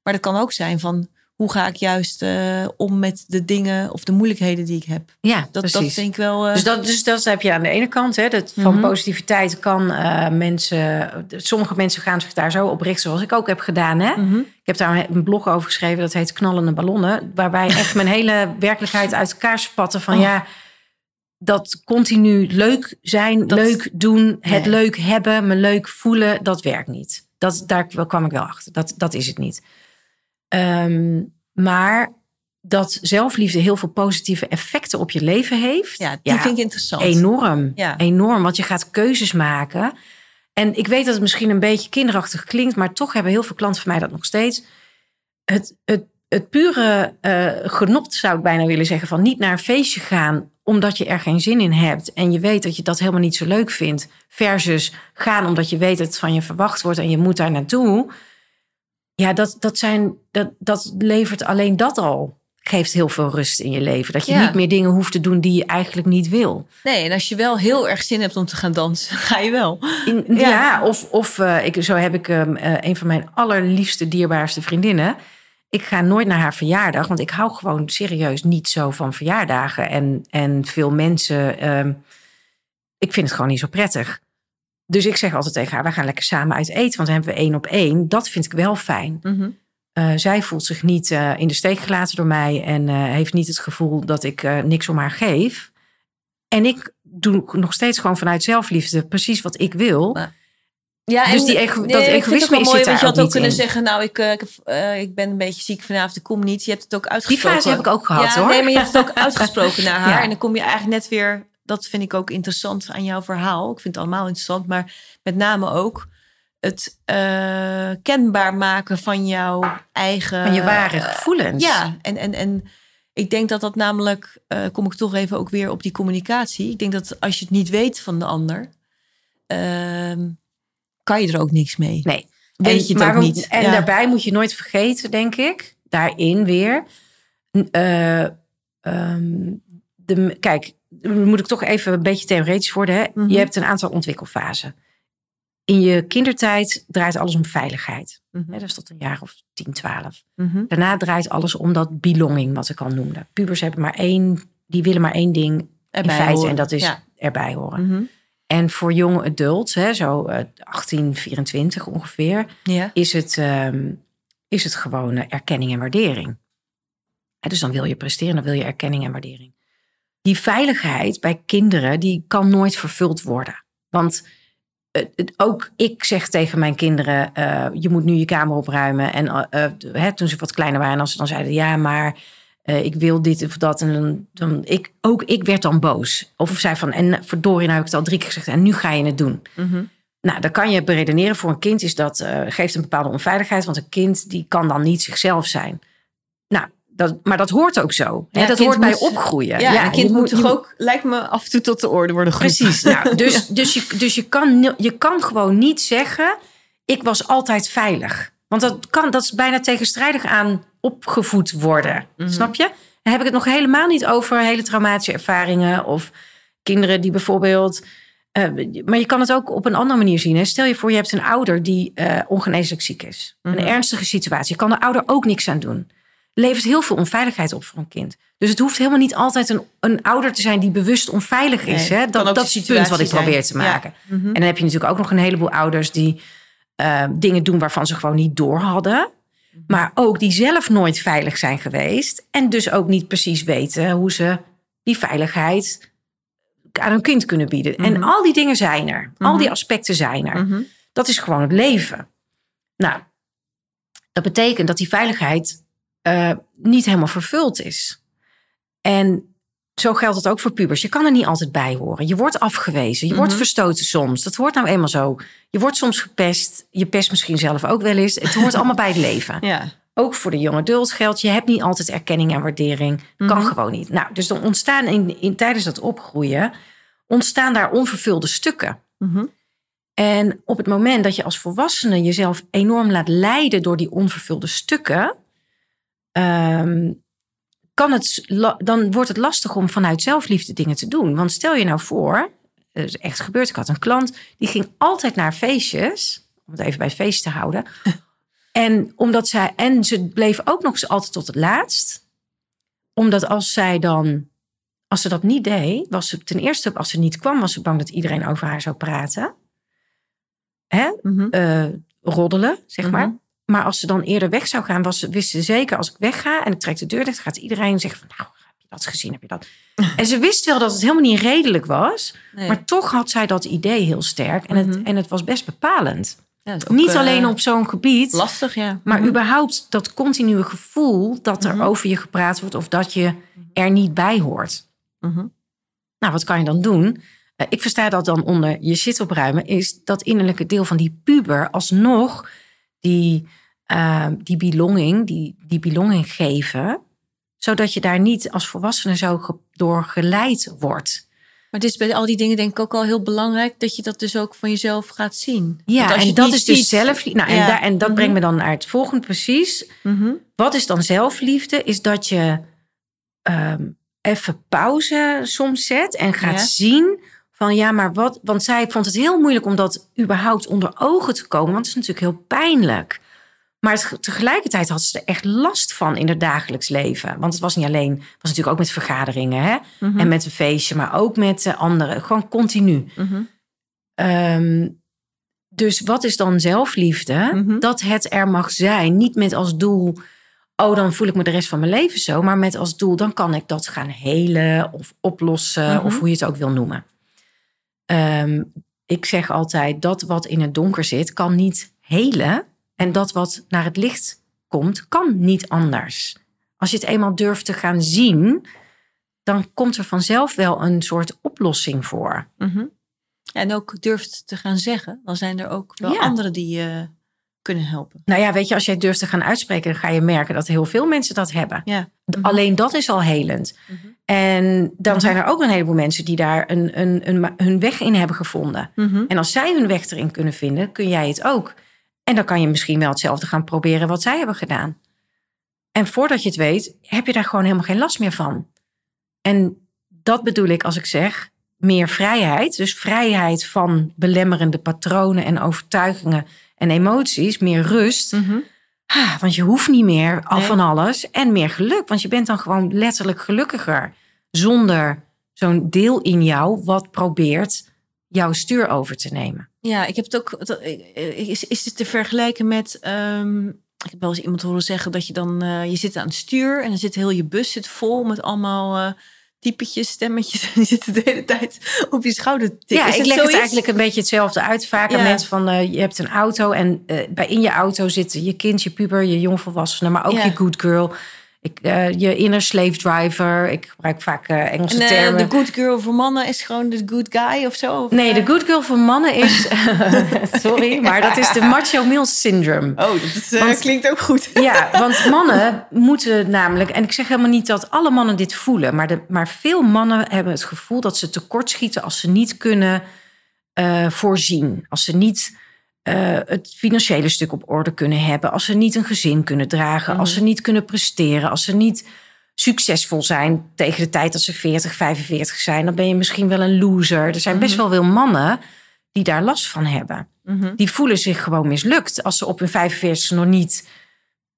Maar dat kan ook zijn van: hoe ga ik juist eh, om met de dingen of de moeilijkheden die ik heb? ja Dat, dat precies. vind ik wel. eh, Dus dat, dus dat heb je aan de ene kant. Hè, dat van Mhm. positiviteit kan eh, mensen... Sommige mensen gaan zich daar zo op richten, zoals ik ook heb gedaan. Hè? mhm. Ik heb daar een blog over geschreven, dat heet Knallende Ballonnen. Waarbij echt mijn hele werkelijkheid uit elkaar spatte. Van Oh. ja, dat continu leuk zijn, Dat- leuk doen, het Nee. leuk hebben, me leuk voelen, dat werkt niet. Dat, daar kwam ik wel achter. Dat, dat is het niet. Ehm, maar dat zelfliefde heel veel positieve effecten op je leven heeft. Ja, die vind ik interessant. Enorm. Ja. Enorm. Want je gaat keuzes maken. En ik weet dat het misschien een beetje kinderachtig klinkt, maar toch hebben heel veel klanten van mij dat nog steeds. Het, het, het pure eh, genot, zou ik bijna willen zeggen, van niet naar een feestje gaan omdat je er geen zin in hebt en je weet dat je dat helemaal niet zo leuk vindt, versus gaan omdat je weet dat het van je verwacht wordt en je moet daar naartoe. Ja, dat, dat, zijn, dat, dat levert alleen dat al. Geeft heel veel rust in je leven. Dat je Ja. niet meer dingen hoeft te doen die je eigenlijk niet wil. Nee, en als je wel heel erg zin hebt om te gaan dansen, ga je wel. In- Ja. ja. of, of eh, ik, zo heb ik ehm, eh, een van mijn allerliefste, dierbaarste vriendinnen. Ik ga nooit naar haar verjaardag, want ik hou gewoon serieus niet zo van verjaardagen. En, en veel mensen, ehm, ik vind het gewoon niet zo prettig. Dus ik zeg altijd tegen haar, wij gaan lekker samen uit eten, want dan hebben we één op één. Dat vind ik wel fijn. Mhm. Eh, zij voelt zich niet eh, in de steek gelaten door mij en eh, heeft niet het gevoel dat ik niks om haar geef. En ik doe nog steeds gewoon vanuit zelfliefde precies wat ik wil. Ja, Dus die ego- dat egoïsme is- mooi, want je had ook kunnen in. zeggen, nou, ik, ik, ik ben een beetje ziek vanavond, ik kom niet. Je hebt het ook Die uitgesproken. fase heb ik ook gehad ja, hoor. Nee, maar je hebt het ook uitgesproken naar haar. Ja. En dan kom je eigenlijk net weer, dat vind ik ook interessant aan jouw verhaal. Ik vind het allemaal interessant, maar met name ook het eh, kenbaar maken van jouw eigen... Van je ware gevoelens. Ja, en, en, en ik denk dat dat namelijk, eh, kom ik toch even ook weer op die communicatie. Ik denk dat als je het niet weet van de ander, ehm, kan je er ook niks mee. Nee. Weet je het maar ook niet. En Ja. daarbij moet je nooit vergeten, denk ik, daarin weer. eh, ehm, de, kijk, moet ik toch even een beetje theoretisch worden. Hè? Mhm. Je hebt een aantal ontwikkelfasen. In je kindertijd draait alles om veiligheid. Mhm. Dat is tot een jaar of 10, 12. Mhm. Daarna draait alles om dat belonging, wat ik al noemde. Pubers hebben maar één, die willen maar één ding Erbij in feite. horen. En dat is Ja. erbij horen. En voor jonge adults, hè, zo eh, 18, 24 ongeveer, Ja. is het, ehm, is het gewoon eh, erkenning en waardering. Dus dan wil je presteren, dan wil je erkenning en waardering. Die veiligheid bij kinderen, die kan nooit vervuld worden. Want ook ik zeg tegen mijn kinderen, eh, je moet nu je kamer opruimen. En eh, eh, hè, toen ze wat kleiner waren, en als ze dan zeiden, ja, maar ik wil dit of dat. En dan, dan ik, ook ik werd dan boos. Of zei van, en verdorie, nou heb ik het al drie keer gezegd en nu ga je het doen. Mhm. Nou, dan kan je beredeneren voor een kind is dat geeft een bepaalde onveiligheid, want een kind die kan dan niet zichzelf zijn. Dat, maar dat hoort ook zo. Ja, hè? Dat hoort bij opgroeien. Ja, een kind moet toch ook, lijkt me, af en toe tot de orde worden geroepen. Precies. Nou, dus dus, je, dus je, kan, je kan gewoon niet zeggen, ik was altijd veilig. Want dat, kan, dat is bijna tegenstrijdig aan opgevoed worden. Mhm. Snap je? Dan heb ik het nog helemaal niet over hele traumatische ervaringen of kinderen die bijvoorbeeld. eh, maar je kan het ook op een andere manier zien. Hè? Stel je voor, je hebt een ouder die eh, ongeneeslijk ziek is. Mhm. Een ernstige situatie. Je kan de ouder ook niks aan doen. Levert heel veel onveiligheid op voor een kind. Dus het hoeft helemaal niet altijd een, een ouder te zijn die bewust onveilig is. Nee, hè? Dat, dat is het punt wat ik probeer te. Ja. maken. Mhm. En dan heb je natuurlijk ook nog een heleboel ouders die eh, dingen doen waarvan ze gewoon niet door hadden. Maar ook die zelf nooit veilig zijn geweest. En dus ook niet precies weten hoe ze die veiligheid aan een kind kunnen bieden. En Mhm. al die dingen zijn er. Al Mhm. die aspecten zijn er. Mhm. Dat is gewoon het leven. Nou, dat betekent dat die veiligheid eh, niet helemaal vervuld is. En zo geldt het ook voor pubers. Je kan er niet altijd bij horen. Je wordt afgewezen. Je wordt Mhm. verstoten soms. Dat hoort nou eenmaal zo. Je wordt soms gepest. Je pest misschien zelf ook wel eens. Het hoort allemaal bij het leven. Ja. Ook voor de jonge adult geldt. Je hebt niet altijd erkenning en waardering. Kan Mhm. gewoon niet. Nou, dus dan ontstaan in, in, tijdens dat opgroeien... ontstaan daar onvervulde stukken. Mhm. En op het moment dat je als volwassene jezelf enorm laat leiden door die onvervulde stukken, ehm, kan het, dan wordt het lastig om vanuit zelfliefde dingen te doen. Want stel je nou voor, het is echt gebeurd, ik had een klant die ging altijd naar feestjes, om het even bij feest te houden. en, omdat zij, en ze bleef ook nog eens altijd tot het laatst, omdat als zij dan, als ze dat niet deed, was ze ten eerste, als ze niet kwam, was ze bang dat iedereen over haar zou praten hè, Mhm. eh, roddelen, zeg maar. Mhm. Maar als ze dan eerder weg zou gaan, was, ze- wist ze zeker als ik wegga en ik trek de deur dicht, gaat iedereen zeggen van, nou, heb je dat gezien, heb je dat? en ze wist wel dat het helemaal niet redelijk was, Nee. maar toch had zij dat idee heel sterk en, het, Mhm. en het was best bepalend. Ja, ook, niet eh, alleen op zo'n gebied, Lastig, ja. maar Mhm. überhaupt dat continue gevoel dat er Mhm. over je gepraat wordt of dat je er niet bij hoort. Nou, wat kan je dan doen? Eh, ik versta dat dan onder je shit opruimen, is dat innerlijke deel van die puber alsnog die, eh, die belonging, die, die belonging geven, zodat je daar niet als volwassene zo ge- door geleid wordt. Maar het is bij al die dingen denk ik ook al heel belangrijk dat je dat dus ook van jezelf gaat zien. Ja, en dat is dus zelfliefde. Nou, en, Ja. daar, en dat brengt me dan naar het volgende precies. Mhm. Wat is dan zelfliefde? Is dat je ehm, even pauze soms zet en gaat Ja. zien van ja, maar wat? Want zij vond het heel moeilijk om dat überhaupt onder ogen te komen, want het is natuurlijk heel pijnlijk. Maar tegelijkertijd had ze er echt last van in het dagelijks leven. Want het was niet alleen, het was natuurlijk ook met vergaderingen hè? Mhm. en met een feestje, maar ook met eh, anderen. Gewoon continu. Mhm. Ehm, dus wat is dan zelfliefde? Mhm. Dat het er mag zijn. Niet met als doel, oh dan voel ik me de rest van mijn leven zo. Maar met als doel, dan kan ik dat gaan helen of oplossen. Of hoe je het ook wil noemen. Ehm, ik zeg altijd, dat wat in het donker zit, kan niet helen. En dat wat naar het licht komt, kan niet anders. Als je het eenmaal durft te gaan zien, dan komt er vanzelf wel een soort oplossing voor. Mhm. En ook durft te gaan zeggen, dan zijn er ook wel Ja. anderen die je kunnen helpen. Nou ja, weet je, als jij durft te gaan uitspreken, dan ga je merken dat heel veel mensen dat hebben. Ja. Alleen dat is al helend. Mhm. En dan Mhm. zijn er ook een heleboel mensen die daar een, een, een, hun weg in hebben gevonden. Mhm. En als zij hun weg erin kunnen vinden, kun jij het ook. En dan kan je misschien wel hetzelfde gaan proberen wat zij hebben gedaan. En voordat je het weet, heb je daar gewoon helemaal geen last meer van. En dat bedoel ik als ik zeg meer vrijheid. Dus vrijheid van belemmerende patronen en overtuigingen en emoties. Meer rust. Mhm. Ah, want je hoeft niet meer af Nee. van alles. En meer geluk. Want je bent dan gewoon letterlijk gelukkiger. Zonder zo'n deel in jou wat probeert jouw stuur over te nemen. Ja, ik heb het ook. Is, is het te vergelijken met. ehm, ik heb wel eens iemand horen zeggen dat je dan. eh, je zit aan het stuur en dan zit heel je bus zit vol met allemaal. eh typetjes, stemmetjes. En die zitten de hele tijd op je schouder te tikken. Ja, ik het leg het eigenlijk een beetje hetzelfde uit. Vaak aan Ja. mensen van, eh, je hebt een auto en eh, bij in je auto zitten je kind, je puber, je jongvolwassene, maar ook Ja. je good girl. Ik, eh, je inner slave driver. Ik gebruik vaak eh, Engelse En eh, termen. de good girl voor mannen is gewoon de good guy of zo? Of, Nee, de good girl voor mannen is... sorry, maar dat is de macho male syndrome. Oh, dat Want- klinkt ook goed. Ja, want mannen moeten namelijk... En ik zeg helemaal niet dat alle mannen dit voelen... maar, de, maar veel mannen hebben het gevoel dat ze tekortschieten... als ze niet kunnen voorzien. Als ze niet eh, het financiële stuk op orde kunnen hebben. Als ze niet een gezin kunnen dragen. Als ze niet kunnen presteren. Als ze niet succesvol zijn tegen de tijd dat ze 40, 45 zijn... dan ben je misschien wel een loser. Er zijn best wel veel mannen die daar last van hebben Mhm. die voelen zich gewoon mislukt als ze op hun 45 nog niet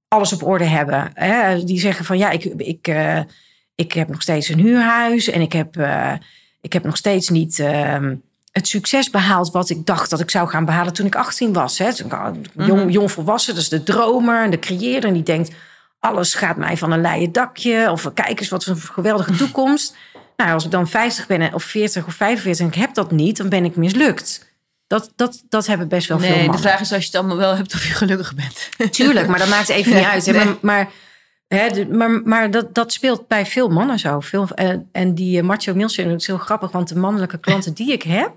alles op orde hebben. Hè? Die zeggen van ja, ik, ik, eh, ik heb nog steeds een huurhuis en ik heb, eh, ik heb nog steeds niet ehm, het succes behaald wat ik dacht dat ik zou gaan behalen toen ik 18 was. Hè? Ik al Jong, jong volwassen, dus de dromer en de creëerder. En die denkt, alles gaat mij van een leien dakje. Of kijk eens wat een geweldige toekomst. Nou, als ik dan 50 ben of 40 of 45 en ik heb dat niet, dan ben ik mislukt. Dat, dat, dat hebben best wel veel Nee, de mannen. vraag is als je het allemaal wel hebt of je gelukkig bent. Tuurlijk, maar dat maakt even niet uit. Hè. nee. Maar, maar, hè, de- maar, maar dat, dat speelt bij veel mannen zo. Veel, eh, en die eh, macho male syndroom is heel grappig, want de mannelijke klanten die ik heb,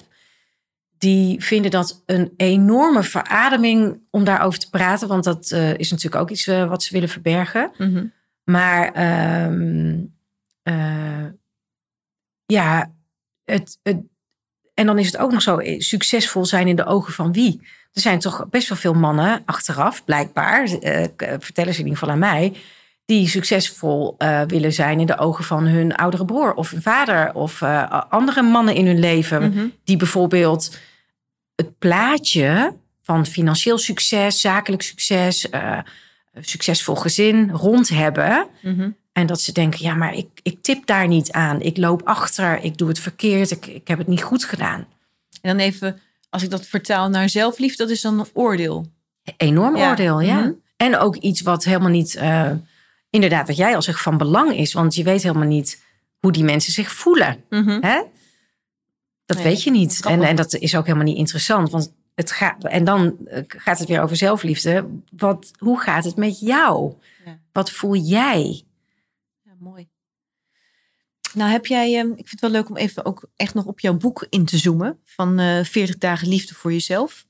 die vinden dat een enorme verademing om daarover te praten. Want dat eh, is natuurlijk ook iets eh, wat ze willen verbergen. Mhm. Maar ehm, eh, ja, het, het, en dan is het ook nog zo succesvol zijn in de ogen van wie? Er zijn toch best wel veel mannen achteraf, blijkbaar, vertellen ze in ieder geval aan mij, die succesvol eh, willen zijn in de ogen van hun oudere broer of hun vader of eh, andere mannen in hun leven. Mhm. Die bijvoorbeeld het plaatje van financieel succes, zakelijk succes, eh, succesvol gezin rond hebben. Mhm. En dat ze denken, ja, maar ik, ik tip daar niet aan. Ik loop achter, ik doe het verkeerd, ik, ik heb het niet goed gedaan. En dan even, als ik dat vertaal naar zelfliefde, dat is dan een oordeel. Enorm Ja. oordeel, ja. Mhm. En ook iets wat helemaal niet, inderdaad, wat jij al zegt, van belang is. Want je weet helemaal niet hoe die mensen zich voelen. Mhm. Hè? Dat Nee, weet je niet. En, en dat is ook helemaal niet interessant. Want het gaat, en dan eh, gaat het weer over zelfliefde. Wat, hoe gaat het met jou? Ja. Wat voel jij? Ja, mooi. Nou, heb jij, ehm, ik vind het wel leuk om even ook echt nog op jouw boek in te zoomen. Van eh 40 dagen liefde voor jezelf.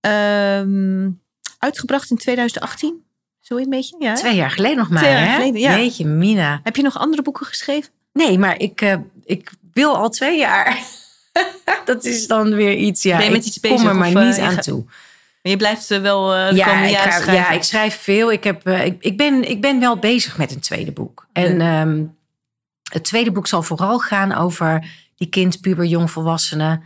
Ehm, uitgebracht in 2018. Een beetje, ja. Twee jaar geleden nog maar, Twee jaar hè? ja. Jeetje, Mina. Heb je nog andere boeken geschreven? Nee, maar ik, eh, ik wil al twee jaar. dat is dan weer iets, ja. Ben je met kom er maar of, eh, niet je aan toe. Maar je blijft eh, wel eh de Ja komende jaren schrijven. ja, ik schrijf veel. Ik, heb, eh, ik, ik, ben, ik ben wel bezig met een tweede boek. En ehm, het tweede boek zal vooral gaan over die kind, puber, jongvolwassenen.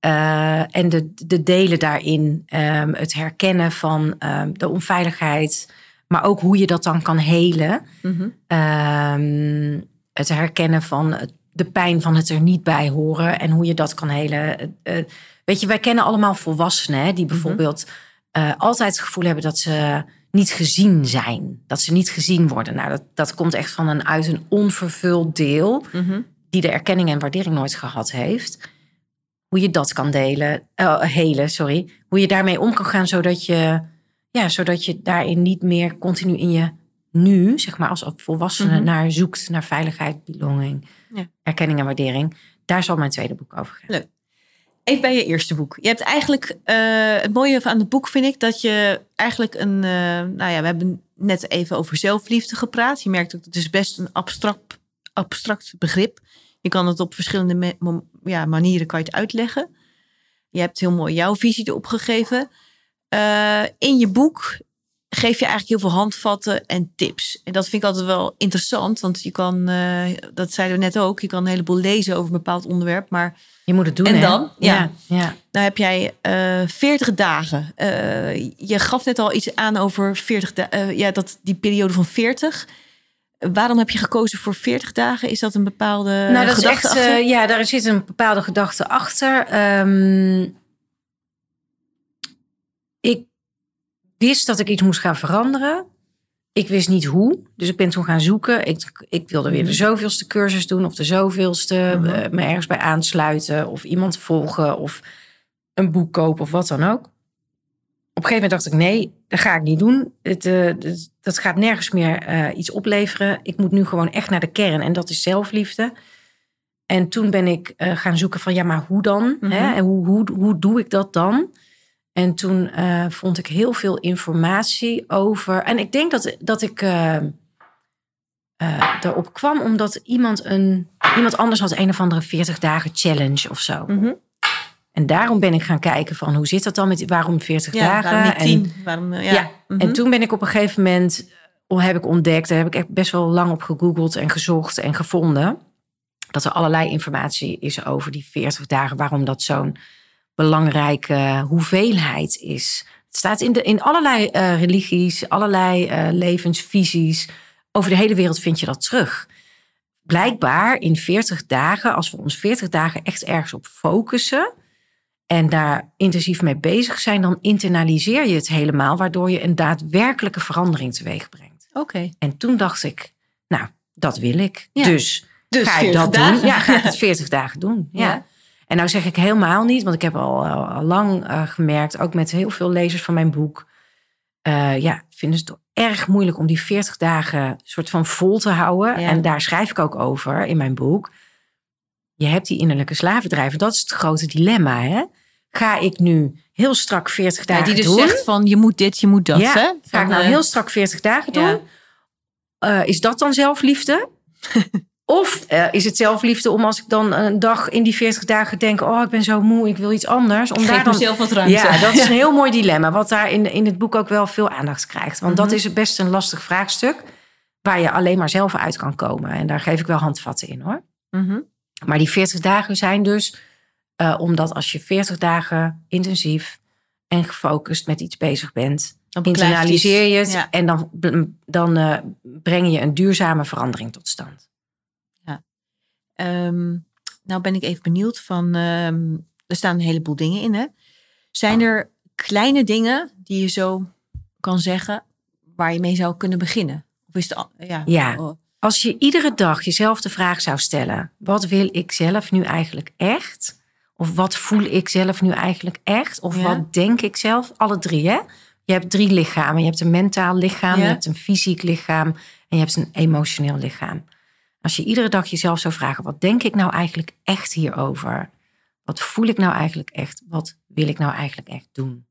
eh en de, de delen daarin. Ehm, het herkennen van ehm, de onveiligheid. Maar ook hoe je dat dan kan helen. Mhm. Ehm, het herkennen van de pijn van het er niet bij horen en hoe je dat kan helen. Eh, eh, weet je, wij kennen allemaal volwassenen hè, die bijvoorbeeld eh, altijd het gevoel hebben dat ze niet gezien zijn. Dat ze niet gezien worden. Nou, dat, dat komt echt van een, uit een onvervuld deel Mhm. die de erkenning en waardering nooit gehad heeft. Hoe je dat kan delen, eh, helen, sorry. Hoe je daarmee om kan gaan, zodat je, ja, zodat je daarin niet meer continu in je nu, zeg maar, als volwassene Mhm. naar zoekt, naar veiligheid, belonging, Ja. erkenning en waardering. Daar zal mijn tweede boek over gaan. Leuk. Even bij je eerste boek. Je hebt eigenlijk, eh, het mooie aan het boek vind ik dat je eigenlijk een, eh, nou ja, we hebben net even over zelfliefde gepraat. Je merkt ook, het is best een abstract, abstract begrip. Je kan het op verschillende ja, manieren kan je het uitleggen. Je hebt heel mooi jouw visie erop gegeven. Eh, in je boek geef je eigenlijk heel veel handvatten en tips. En dat vind ik altijd wel interessant, want je kan, eh, dat zeiden we net ook, je kan een heleboel lezen over een bepaald onderwerp, maar Je moet het doen, En hè? dan? Ja. ja. ja. nou heb jij eh 40 dagen. Je gaf net al iets aan over 40 dagen. ja, dat, die periode van 40. Waarom heb je gekozen voor 40 dagen? Is dat een bepaalde nou, dat is gedachte echt, achter? eh, ja, daar zit een bepaalde gedachte achter. Ehm, ik wist dat ik iets moest gaan veranderen. Ik wist niet hoe, dus ik ben toen gaan zoeken. Ik, ik wilde weer de Mhm. zoveelste cursus doen of de zoveelste, Mhm. eh, me ergens bij aansluiten of iemand volgen of een boek kopen of wat dan ook. Op een gegeven moment dacht ik, nee, dat ga ik niet doen. Het, eh, dat- dat gaat nergens meer eh, iets opleveren. Ik moet nu gewoon echt naar de kern en dat is zelfliefde. En toen ben ik gaan zoeken van, ja, maar hoe dan? Mhm. Hè? En hoe, hoe, hoe doe ik dat dan? En toen eh, vond ik heel veel informatie over. En ik denk dat, dat ik eh, daarop kwam omdat iemand, een, iemand anders had een of andere 40 dagen challenge of zo. Mhm. En daarom ben ik gaan kijken van hoe zit dat dan met waarom 40 Ja, dagen? waarom niet En- 10? Waarom, ja. ja, Mhm. en toen ben ik op een gegeven moment, eh, heb ik ontdekt, daar heb ik echt best wel lang op gegoogeld en gezocht en gevonden, dat er allerlei informatie is over die 40 dagen, waarom dat zo'n belangrijke hoeveelheid is. Het staat in, de, in allerlei eh, religies, allerlei eh, levensvisies. Over de hele wereld vind je dat terug. Blijkbaar in 40 dagen, als we ons 40 dagen echt ergens op focussen, en daar intensief mee bezig zijn, dan internaliseer je het helemaal, waardoor je een daadwerkelijke verandering teweeg brengt. Oké. En toen dacht ik, nou, dat wil ik. Ja. Dus Dus ga ik 40 dat dagen. doen? Ja, ga ik het 40 dagen doen. Ja. Ja. En nou zeg ik helemaal niet, want ik heb al, al, al lang eh, gemerkt, ook met heel veel lezers van mijn boek, eh, ja, vinden ze het erg moeilijk om die 40 dagen soort van vol te houden. Ja. En daar schrijf ik ook over in mijn boek. Je hebt die innerlijke slavendrijven. Dat is het grote dilemma. Hè? Ga ik nu heel strak 40 Ja, dagen die dus doen? zegt van je moet dit, je moet dat. Ja, hè? Ga ik nou eh, heel strak 40 dagen doen? is dat dan zelfliefde? of eh, is het zelfliefde om als ik dan een dag in die 40 dagen denk... oh, ik ben zo moe, ik wil iets anders. Om Geef daar dan... mezelf wat ruimte. Ja, dat is een heel mooi dilemma. Wat daar in, in het boek ook wel veel aandacht krijgt. Want dat Mhm. is best een lastig vraagstuk... waar je alleen maar zelf uit kan komen. En daar geef ik wel handvatten in hoor. Mhm. Maar die 40 dagen zijn dus eh, omdat als je 40 dagen intensief en gefocust met iets bezig bent, Dan internaliseer je het. Ja. en dan, dan eh, breng je een duurzame verandering tot stand. Ehm, nou ben ik even benieuwd van, ehm, er staan een heleboel dingen in hè. Zijn er kleine dingen die je zo kan zeggen waar je mee zou kunnen beginnen? Of is het, ja. Ja. Als je iedere dag jezelf de vraag zou stellen: wat wil ik zelf nu eigenlijk echt? Of wat voel ik zelf nu eigenlijk echt? Of Ja. wat denk ik zelf? Alle drie, hè? Je hebt drie lichamen. Je hebt een mentaal lichaam, Ja. je hebt een fysiek lichaam en je hebt een emotioneel lichaam. Als je iedere dag jezelf zou vragen: wat denk ik nou eigenlijk echt hierover? Wat voel ik nou eigenlijk echt? Wat wil ik nou eigenlijk echt doen?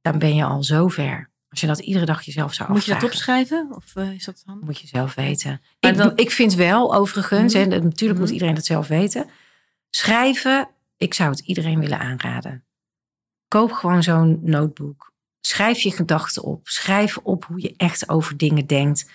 Dan ben je al zover. Als je dat iedere dag jezelf zou Moet je dat afvragen. opschrijven? Of eh, is dat handig? Moet je zelf weten. Maar Ik, dan- ik vind wel, overigens, Mhm. en natuurlijk moet Mhm. iedereen dat zelf weten. Schrijven, ik zou het iedereen willen aanraden. Koop gewoon zo'n notebook. Schrijf je gedachten op. Schrijf op hoe je echt over dingen denkt.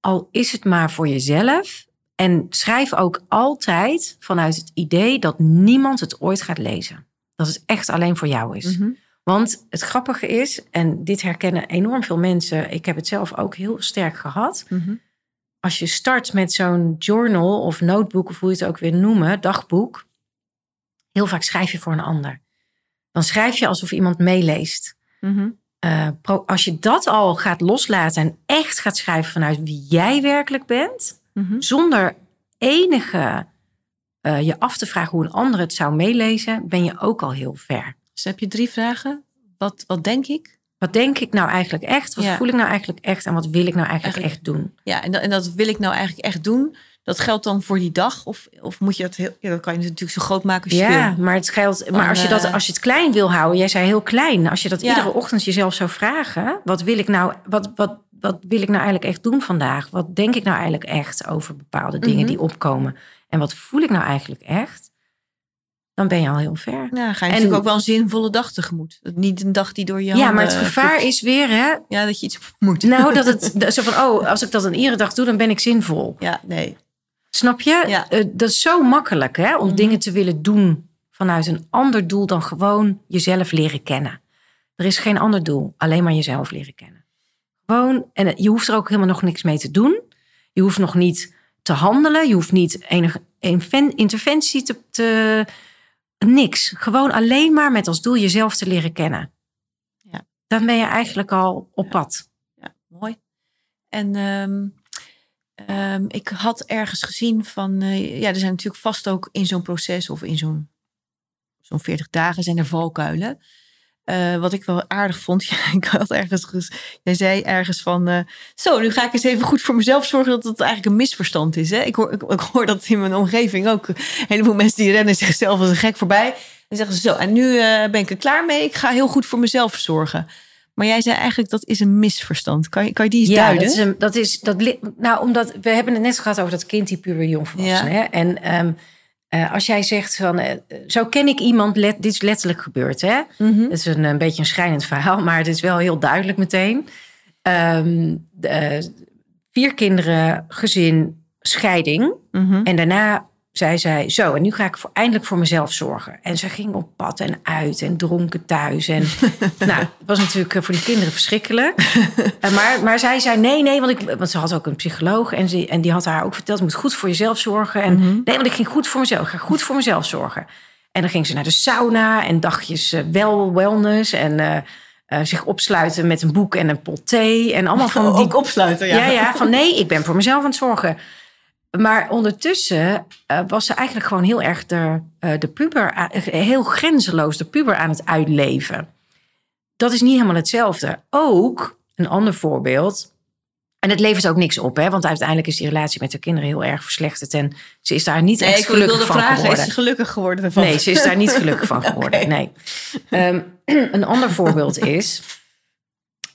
Al is het maar voor jezelf. En schrijf ook altijd vanuit het idee dat niemand het ooit gaat lezen. Dat het echt alleen voor jou is. Mhm. Want het grappige is, en dit herkennen enorm veel mensen, ik heb het zelf ook heel sterk gehad. Mhm. Als je start met zo'n journal of notebook, of hoe je het ook weer noemen, dagboek, heel vaak schrijf je voor een ander. Dan schrijf je alsof iemand meeleest. Mhm. Pro- als je dat al gaat loslaten en echt gaat schrijven vanuit wie jij werkelijk bent, Mhm. zonder enige eh, je af te vragen hoe een ander het zou meelezen, ben je ook al heel ver. Dus heb je drie vragen. Wat, wat denk ik? Wat denk ik nou eigenlijk echt? Wat Ja. voel ik nou eigenlijk echt? En wat wil ik nou eigenlijk, Eigenlijk- echt doen? Ja, en dat, en dat wil ik nou eigenlijk echt doen. Dat geldt dan voor die dag? Of, of moet je dat heel... Ja, dat kan je natuurlijk zo groot maken als je Ja, wil. maar het geldt. Maar als je, dat, eh, als je het klein wil houden, jij zei heel klein. Als je dat Ja. iedere ochtend jezelf zou vragen: wat wil ik nou, wat, wat, wat wil ik nou eigenlijk echt doen vandaag? Wat denk ik nou eigenlijk echt over bepaalde dingen Mhm. die opkomen? En wat voel ik nou eigenlijk echt? Dan ben je al heel ver. Ja, ga je En- natuurlijk ook wel een zinvolle dag tegemoet. Niet een dag die door je Ja, maar het gevaar is weer, hè? Ja, dat je iets moet. Nou, dat het zo van: oh, als ik dat een iedere dag doe, dan ben ik zinvol. Ja, nee. Snap je? Ja. Eh, dat is zo makkelijk hè, om Mhm. dingen te willen doen vanuit een ander doel dan gewoon jezelf leren kennen. Er is geen ander doel, alleen maar jezelf leren kennen. Gewoon, en je hoeft er ook helemaal nog niks mee te doen. Je hoeft nog niet te handelen. Je hoeft niet enige interventie te, te. Niks. Gewoon alleen maar met als doel jezelf te leren kennen. Ja. Dan ben je eigenlijk al op pad. Ja, mooi. En ehm, ehm, ik had ergens gezien van... eh, ja, er zijn natuurlijk vast ook in zo'n proces... of in zo'n zo'n 40 dagen zijn er valkuilen. Eh, wat ik wel aardig vond, ik had ergens, jij zei ergens van, eh, zo, nu ga ik eens even goed voor mezelf zorgen dat het eigenlijk een misverstand is. Hè? Ik, hoor, ik, hoor dat in mijn omgeving ook. Een heleboel mensen die rennen zichzelf als een gek voorbij. En zeggen ze zo, en nu ben ik er klaar mee, ik ga heel goed voor mezelf zorgen. Maar jij zei eigenlijk, dat is een misverstand. Kan je, kan je die eens Ja, duiden? dat is, een, dat is dat. Nou, omdat we hebben het net gehad over dat kind die puber jongvolwassene. Ja. Hè? En ehm, eh, als jij zegt van, eh, zo ken ik iemand, let, dit is letterlijk gebeurd. Hè? Mhm. Het is een, een beetje een schrijnend verhaal, maar het is wel heel duidelijk meteen. Ehm, de, eh, vier kinderen, gezin, scheiding. Mhm. En daarna zei zij, zo, en nu ga ik voor, eindelijk voor mezelf zorgen. En ze ging op pad en uit en dronken thuis. En nou, het was natuurlijk eh, voor die kinderen verschrikkelijk. Eh, maar, maar zij zei, nee, nee, want, ik, want ze had ook een psycholoog. En, ze, en die had haar ook verteld, je moet goed voor jezelf zorgen. En Mhm. nee, want ik ging goed voor mezelf, ik ga goed voor mezelf zorgen. En dan ging ze naar de sauna en dagjes eh, wel wellness. En zich opsluiten met een boek en een pot thee. En allemaal van die Ook opsluiten, ja. ja. ja, van nee, ik ben voor mezelf aan het zorgen. Maar ondertussen eh, was ze eigenlijk gewoon heel erg de, eh, de puber, a- heel grenzeloos de puber aan het uitleven. Dat is niet helemaal hetzelfde. Ook een ander voorbeeld. En het levert ook niks op, hè? want uiteindelijk is die relatie met de kinderen heel erg verslechterd. En ze is daar niet Nee, echt ik gelukkig wilde van vragen, geworden. is ze gelukkig geworden ervan? Nee, ze is daar niet gelukkig van geworden. Nee. Ehm, een ander voorbeeld is.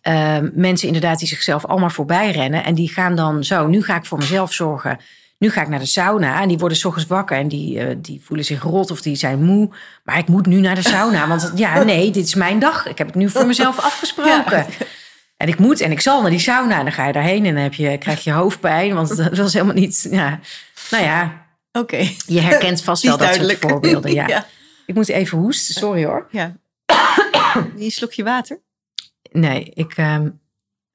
ehm, mensen inderdaad die zichzelf allemaal voorbij rennen. En die gaan dan zo, nu ga ik voor mezelf zorgen. Nu ga ik naar de sauna. En die worden 's ochtends wakker en die, eh, die voelen zich rot of die zijn moe. Maar ik moet nu naar de sauna. Want ja, nee, dit is mijn dag. Ik heb het nu voor mezelf afgesproken. En ik moet en ik zal naar die sauna. En dan ga je daarheen en dan heb je, krijg je hoofdpijn. Want dat was helemaal niet... Ja. Nou ja, Oké, je herkent vast die wel dat duidelijk. soort voorbeelden. Ja. ja. Ik moet even hoesten, sorry hoor. ja. Een slokje water. Nee, ik, ehm,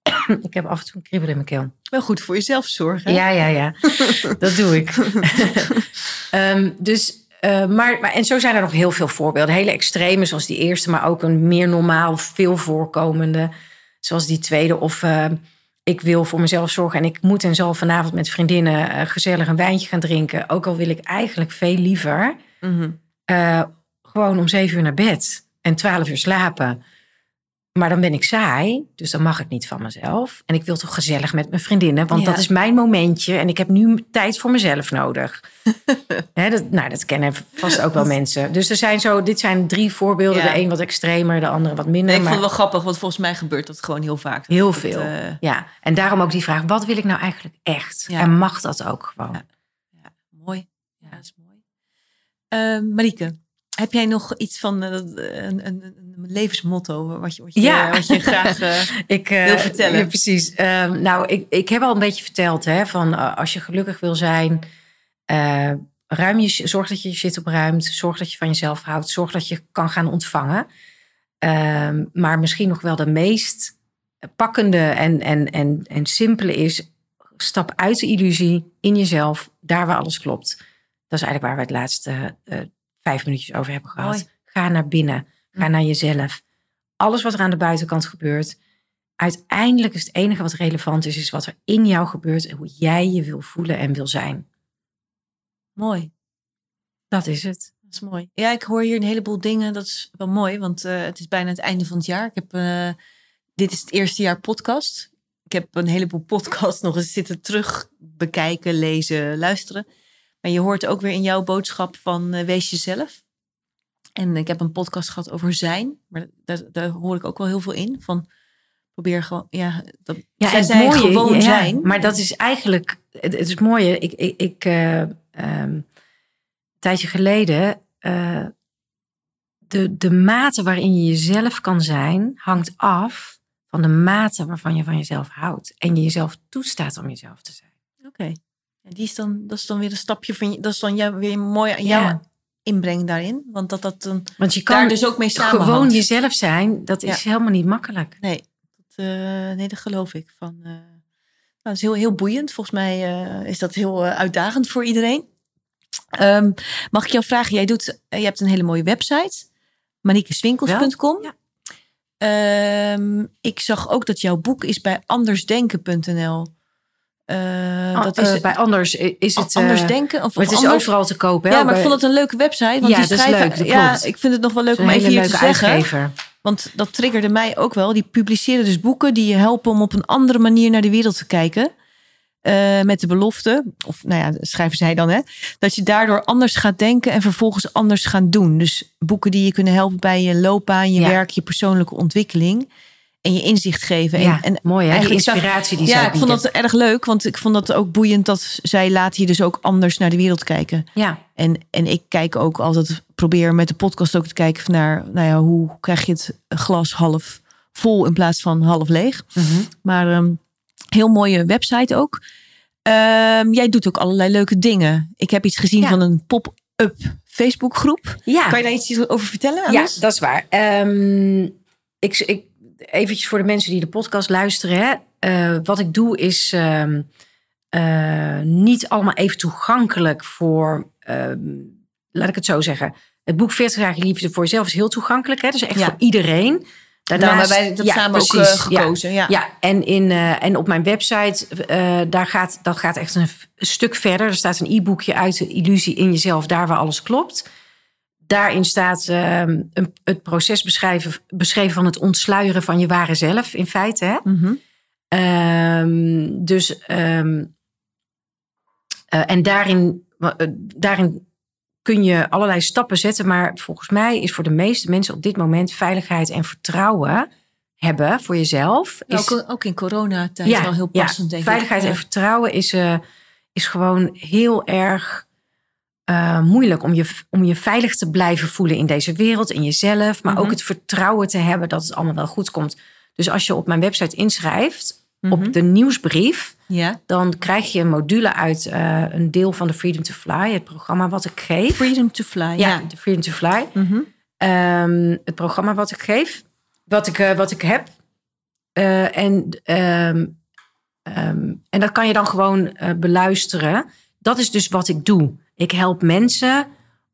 ik heb af en toe een kriebel in mijn keel. Wel goed voor jezelf zorgen. hè? Ja, ja, ja. dat doe ik. Ehm, dus, eh, maar, maar, en zo zijn er nog heel veel voorbeelden. Hele extreme, zoals die eerste, maar ook een meer normaal, veel voorkomende. Zoals die tweede. Of eh, ik wil voor mezelf zorgen en ik moet en zal vanavond met vriendinnen eh, gezellig een wijntje gaan drinken. Ook al wil ik eigenlijk veel liever Mhm. eh, gewoon om zeven uur naar bed en twaalf uur slapen. Maar dan ben ik saai, dus dan mag ik niet van mezelf. En ik wil toch gezellig met mijn vriendinnen, want Ja. dat is mijn momentje. En ik heb nu tijd voor mezelf nodig. Dat, nou, dat kennen vast ook wel mensen. Dus er zijn zo, dit zijn drie voorbeelden. Ja. De een wat extremer, de andere wat minder. Nee, ik vond maar het wel grappig, want volgens mij gebeurt dat gewoon heel vaak. Heel het, veel. eh, Ja, en daarom ook die vraag, wat wil ik nou eigenlijk echt? Ja. En mag dat ook gewoon? Mooi. Ja, dat is mooi. Marieke, heb jij nog iets van eh, een, een, een levensmotto wat je, wat je, Ja. wat je graag... eh, ik eh, wil vertellen. Ja, precies. Ehm, nou, ik, ik heb al een beetje verteld hè, van eh, als je gelukkig wil zijn, eh, ruim je, zorg dat je je shit opruimt, zorg dat je van jezelf houdt, zorg dat je kan gaan ontvangen. Ehm, maar misschien nog wel de meest pakkende en, en, en, en simpele is, stap uit de illusie in jezelf, daar waar alles klopt. Dat is eigenlijk waar we het laatste eh, vijf minuutjes over hebben gehad. Mooi. Ga naar binnen, ga naar jezelf. Alles wat er aan de buitenkant gebeurt, uiteindelijk is het enige wat relevant is, is wat er in jou gebeurt en hoe jij je wil voelen en wil zijn. mooi. Dat is het. Dat is mooi. Ja, ik hoor hier een heleboel dingen. Dat is wel mooi, want eh, het is bijna het einde van het jaar. Ik heb, eh, dit is het eerste jaar podcast. Ik heb een heleboel podcasts nog eens zitten terug bekijken, lezen, luisteren. Maar je hoort ook weer in jouw boodschap van eh, wees jezelf. En ik heb een podcast gehad over zijn. Maar daar, daar hoor ik ook wel heel veel in. Van probeer gewoon, ja, dat, Ja, zij en zijn het mooie, gewoon ja, zijn. Maar dat is eigenlijk, het, het is mooie. Ik, ik, ik eh, ehm, een tijdje geleden, eh, de, de mate waarin je jezelf kan zijn, hangt af van de mate waarvan je van jezelf houdt. En je jezelf toestaat om jezelf te zijn. Oké. Die is dan, dat is dan weer een stapje van je, dat is dan jou, weer mooi aan Ja. inbreng daarin. Want dat dat dan Want je kan dus ook mee samenhangt. gewoon jezelf zijn, dat is helemaal niet makkelijk. Nee, dat, eh, nee, dat geloof ik. Van, eh, nou, dat is heel, heel boeiend. Volgens mij eh, is dat heel uitdagend voor iedereen. Ehm, mag ik jou vragen? Jij doet, je hebt een hele mooie website, manikeswinkels.com. Ja. Ehm, ik zag ook dat jouw boek is bij andersdenken.nl. Eh, dat is Eh, bij anders is het. eh, anders denken. Of, maar het is anders, overal te kopen. hè? ja, maar ik vond het een leuke website. Want Ja, die dat is schrijven, leuk, dat ja, klopt. ik vind het nog wel leuk om even hier te zeggen. uitgever. Want dat triggerde mij ook wel. Die publiceren dus boeken die je helpen om op een andere manier naar de wereld te kijken. Eh, met de belofte, of nou ja, schrijven zij dan, hè, dat je daardoor anders gaat denken en vervolgens anders gaan doen. Dus boeken die je kunnen helpen bij je loopbaan, je Ja. werk, je persoonlijke ontwikkeling en je inzicht geven. Ja, en, en mooi hè, inspiratie die ja, zij ik vond dat erg leuk, want ik vond dat ook boeiend dat zij laten je dus ook anders naar de wereld kijken. Ja, En, en ik kijk ook altijd, probeer met de podcast ook te kijken naar, nou ja, hoe krijg je het glas half vol in plaats van half leeg. mhm. Maar ehm, heel mooie website ook. Ehm, jij doet ook allerlei leuke dingen. Ik heb iets gezien Ja. van een pop-up Facebookgroep. ja. Kan je daar iets over vertellen? Ja, dat is waar. Ehm, ik, ik, eventjes voor de mensen die de podcast luisteren. Hè. Eh, wat ik doe is ehm, eh, niet allemaal even toegankelijk voor... ehm, laat ik het zo zeggen. Het boek 40 jaar liefde voor jezelf is heel toegankelijk. Hè? Dus echt Ja. voor iedereen. Daarom hebben wij dat ja, samen ook precies, eh, gekozen. Ja. Ja, en, in, en op mijn website, daar gaat, dat gaat echt een stuk verder. Er staat een e-boekje uit de illusie in jezelf, daar waar alles klopt. Daarin staat ehm, een, het proces beschrijven, beschreven van het ontsluieren van je ware zelf, in feite. Hè? Mhm. Ehm, dus, ehm, eh, en daarin, eh, daarin kun je allerlei stappen zetten. Maar volgens mij is voor de meeste mensen op dit moment veiligheid en vertrouwen hebben voor jezelf. Is, ook, ook in coronatijd wel heel passend, denk veiligheid ik. en vertrouwen is, eh, is gewoon heel erg eh, moeilijk om je, om je veilig te blijven voelen in deze wereld, in jezelf. Maar Mhm. ook het vertrouwen te hebben dat het allemaal wel goed komt. Dus als je op mijn website inschrijft, Mhm. op de nieuwsbrief, dan krijg je een module uit eh, een deel van de Freedom to Fly, het programma wat ik geef. Freedom to fly. ja, Ja. de Freedom to Fly. Mhm. Ehm, het programma wat ik geef, wat ik, eh, wat ik heb. En, ehm, en dat kan je dan gewoon beluisteren. Dat is dus wat ik doe. Ik help mensen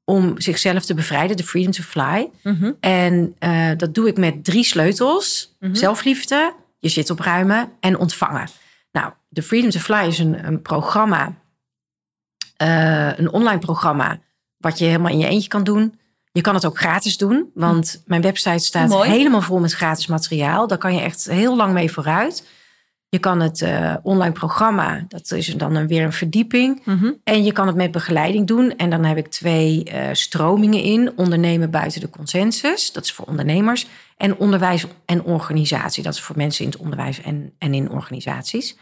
om zichzelf te bevrijden, de Freedom to Fly. Mhm. En eh, dat doe ik met drie sleutels. Mhm. Zelfliefde, je zit opruimen en ontvangen. Nou, de Freedom to Fly is een, een programma, eh, een online programma, wat je helemaal in je eentje kan doen. Je kan het ook gratis doen, want mijn website staat Mooi. helemaal vol met gratis materiaal. Daar kan je echt heel lang mee vooruit. Je kan het eh, online programma, dat is dan een- weer een verdieping. Mhm. En je kan het met begeleiding doen. En dan heb ik twee eh, stromingen in. Ondernemen buiten de consensus. Dat is voor ondernemers. En onderwijs en organisatie. Dat is voor mensen in het onderwijs en, en in organisaties.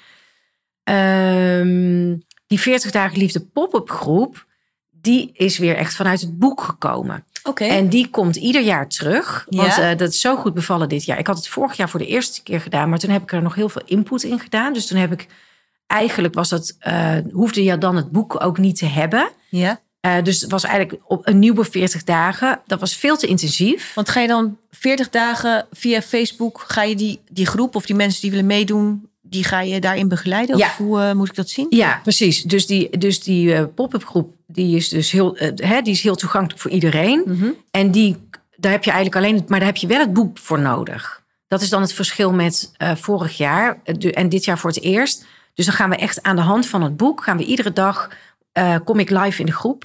Ehm, die 40 dagen liefde pop-up groep. Die is weer echt vanuit het boek gekomen. En die komt ieder jaar terug. Want Ja. eh, dat is zo goed bevallen dit jaar. Ik had het vorig jaar voor de eerste keer gedaan. Maar toen heb ik er nog heel veel input in gedaan. Dus toen heb ik... Eigenlijk was dat... eh, hoefde je dan het boek ook niet te hebben. Ja. Eh, dus het was eigenlijk op een nieuwe 40 dagen. Dat was veel te intensief. Want ga je dan 40 dagen via Facebook, ga je die, die groep of die mensen die willen meedoen, die ga je daarin begeleiden? Ja. Of hoe eh, moet ik dat zien? Ja, precies. Dus die, dus die eh, pop-up groep die is dus heel, eh, hè, die is heel toegankelijk voor iedereen. Mhm. En die, daar heb je eigenlijk alleen, maar daar heb je wel het boek voor nodig. Dat is dan het verschil met vorig jaar de- en dit jaar voor het eerst. Dus dan gaan we echt aan de hand van het boek, gaan we iedere dag, kom ik live in de groep.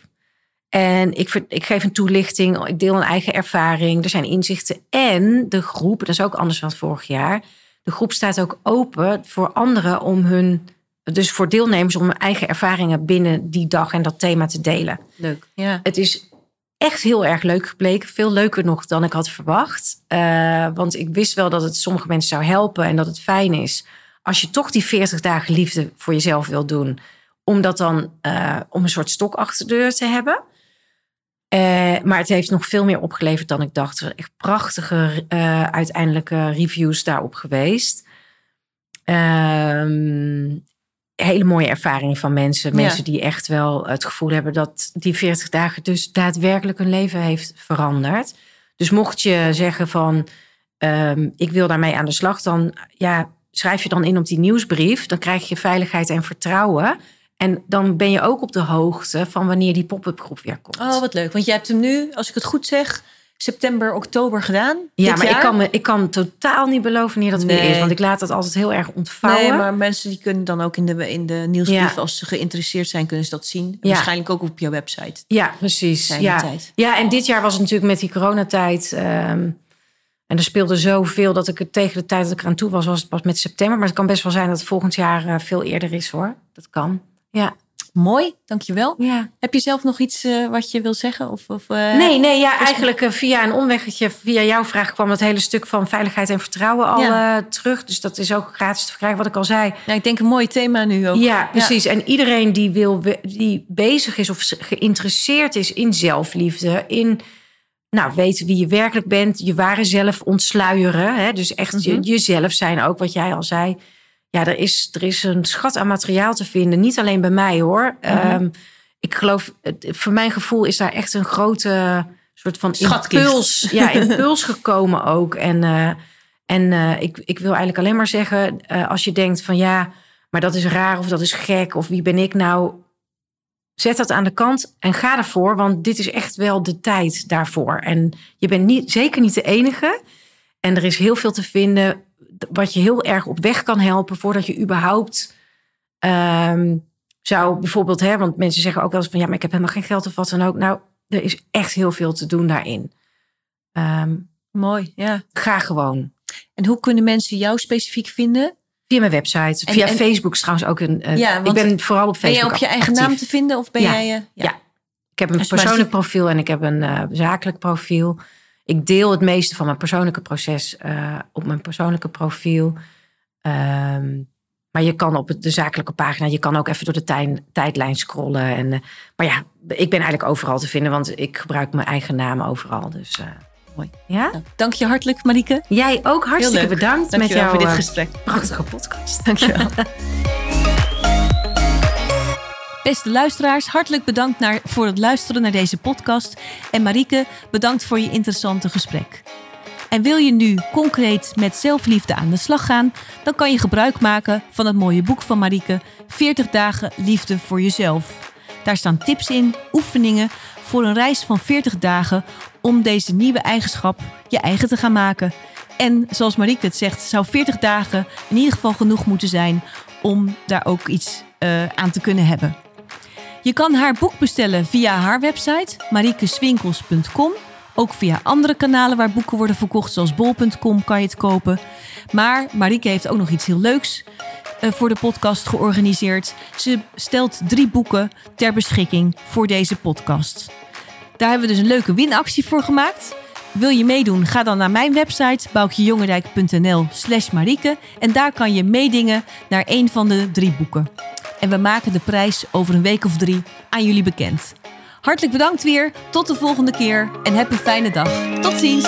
En ik, ik geef een toelichting, ik deel een eigen ervaring, er zijn inzichten. En de groep, dat is ook anders dan vorig jaar, de groep staat ook open voor anderen om hun, dus voor deelnemers om hun eigen ervaringen binnen die dag en dat thema te delen. Leuk. Ja. Het is echt heel erg leuk gebleken. Veel leuker nog dan ik had verwacht. Eh, want ik wist wel dat het sommige mensen zou helpen en dat het fijn is. Als je toch die 40 dagen liefde voor jezelf wil doen. Om dat dan eh, om een soort stok achter de deur te hebben. Eh, maar het heeft nog veel meer opgeleverd dan ik dacht. Er zijn echt prachtige eh, uiteindelijke reviews daarop geweest. Ehm, hele mooie ervaringen van mensen. Ja. Mensen die echt wel het gevoel hebben dat die 40 dagen dus daadwerkelijk hun leven heeft veranderd. Dus mocht je zeggen van ehm, ik wil daarmee aan de slag, dan ja, schrijf je dan in op die nieuwsbrief. Dan krijg je veiligheid en vertrouwen. En dan ben je ook op de hoogte van wanneer die pop-up groep weer komt. Oh, wat leuk. Want jij hebt hem nu, als ik het goed zeg, september, oktober gedaan. ja, maar ik kan, me, ik kan totaal niet beloven wanneer dat weer is. Want ik laat dat altijd heel erg ontvouwen. Nee, maar mensen die kunnen dan ook in de, in de nieuwsbrief, Ja. als ze geïnteresseerd zijn, kunnen ze dat zien. Ja. Waarschijnlijk ook op jouw website. Ja, precies. Ja. tijd. ja, en dit jaar was het natuurlijk met die coronatijd. ehm, en er speelde zoveel dat ik het tegen de tijd dat ik eraan toe was, was het pas met september. Maar het kan best wel zijn dat het volgend jaar eh, veel eerder is hoor. Dat kan. Ja. Mooi, dankjewel. ja. Heb je zelf nog iets eh, wat je wil zeggen? Of, of, eh, Nee, nee, ja, eigenlijk eh, via een omweggetje, via jouw vraag kwam dat hele stuk van veiligheid en vertrouwen al Ja. terug. Dus dat is ook gratis te verkrijgen, wat ik al zei. Ja, ik denk een mooi thema nu ook. Ja, precies. En iedereen die, wil, die bezig is of geïnteresseerd is in zelfliefde, in nou, weten wie je werkelijk bent, je ware zelf ontsluieren. Hè? Dus echt je- Mhm. jezelf zijn ook, wat jij al zei. Ja, er is, er is een schat aan materiaal te vinden. Niet alleen bij mij hoor. Mhm. Ehm, ik geloof, voor mijn gevoel is daar echt een grote soort van Schatkist. impuls, ja, impuls gekomen ook. En, eh, en eh, ik, ik wil eigenlijk alleen maar zeggen, eh, als je denkt van ja, maar dat is raar of dat is gek of wie ben ik nou? Zet dat aan de kant en ga ervoor, want dit is echt wel de tijd daarvoor. En je bent niet, zeker niet de enige. En er is heel veel te vinden wat je heel erg op weg kan helpen voordat je überhaupt ehm, zou bijvoorbeeld, hè, want mensen zeggen ook wel eens van ja, maar ik heb helemaal geen geld of wat dan ook. Nou, er is echt heel veel te doen daarin. Ehm, Mooi, ja. ga gewoon. En hoe kunnen mensen jou specifiek vinden? Via mijn website. En- Via en- Facebook is trouwens ook een. eh, Ja, ik ben vooral op Ben Facebook. jij op je eigen actief. naam te vinden of ben Ja. jij... eh, Ja. Ik heb een je persoonlijk profiel en ik heb een eh, zakelijk profiel. Ik deel het meeste van mijn persoonlijke proces eh, op mijn persoonlijke profiel. Ehm, maar je kan op de zakelijke pagina, je kan ook even door de tijdlijn scrollen. En, eh, maar ja, ik ben eigenlijk overal te vinden, want ik gebruik mijn eigen naam overal. Dus, eh, Mooi. Ja? Nou, dank je hartelijk, Marieke. Jij ook hartstikke bedankt met jouw voor dit gesprek. prachtige podcast. Dankjewel. Beste luisteraars, hartelijk bedankt naar, voor het luisteren naar deze podcast. En Marieke, bedankt voor je interessante gesprek. En wil je nu concreet met zelfliefde aan de slag gaan, dan kan je gebruik maken van het mooie boek van Marieke, 40 dagen liefde voor jezelf. Daar staan tips in, oefeningen voor een reis van 40 dagen om deze nieuwe eigenschap je eigen te gaan maken. En zoals Marieke het zegt, zou 40 dagen in ieder geval genoeg moeten zijn om daar ook iets eh, aan te kunnen hebben. Je kan haar boek bestellen via haar website mariekeswinkels.com. Ook via andere kanalen waar boeken worden verkocht, zoals bol.com kan je het kopen. Maar Marieke heeft ook nog iets heel leuks eh, voor de podcast georganiseerd. Ze stelt drie boeken ter beschikking voor deze podcast. Daar hebben we dus een leuke winactie voor gemaakt. Wil je meedoen? Ga dan naar mijn website boukjejongendijk.nl slash marieke. En daar kan je meedingen naar een van de drie boeken. En we maken de prijs over een week of drie aan jullie bekend. Hartelijk bedankt weer. Tot de volgende keer en heb een fijne dag. Tot ziens.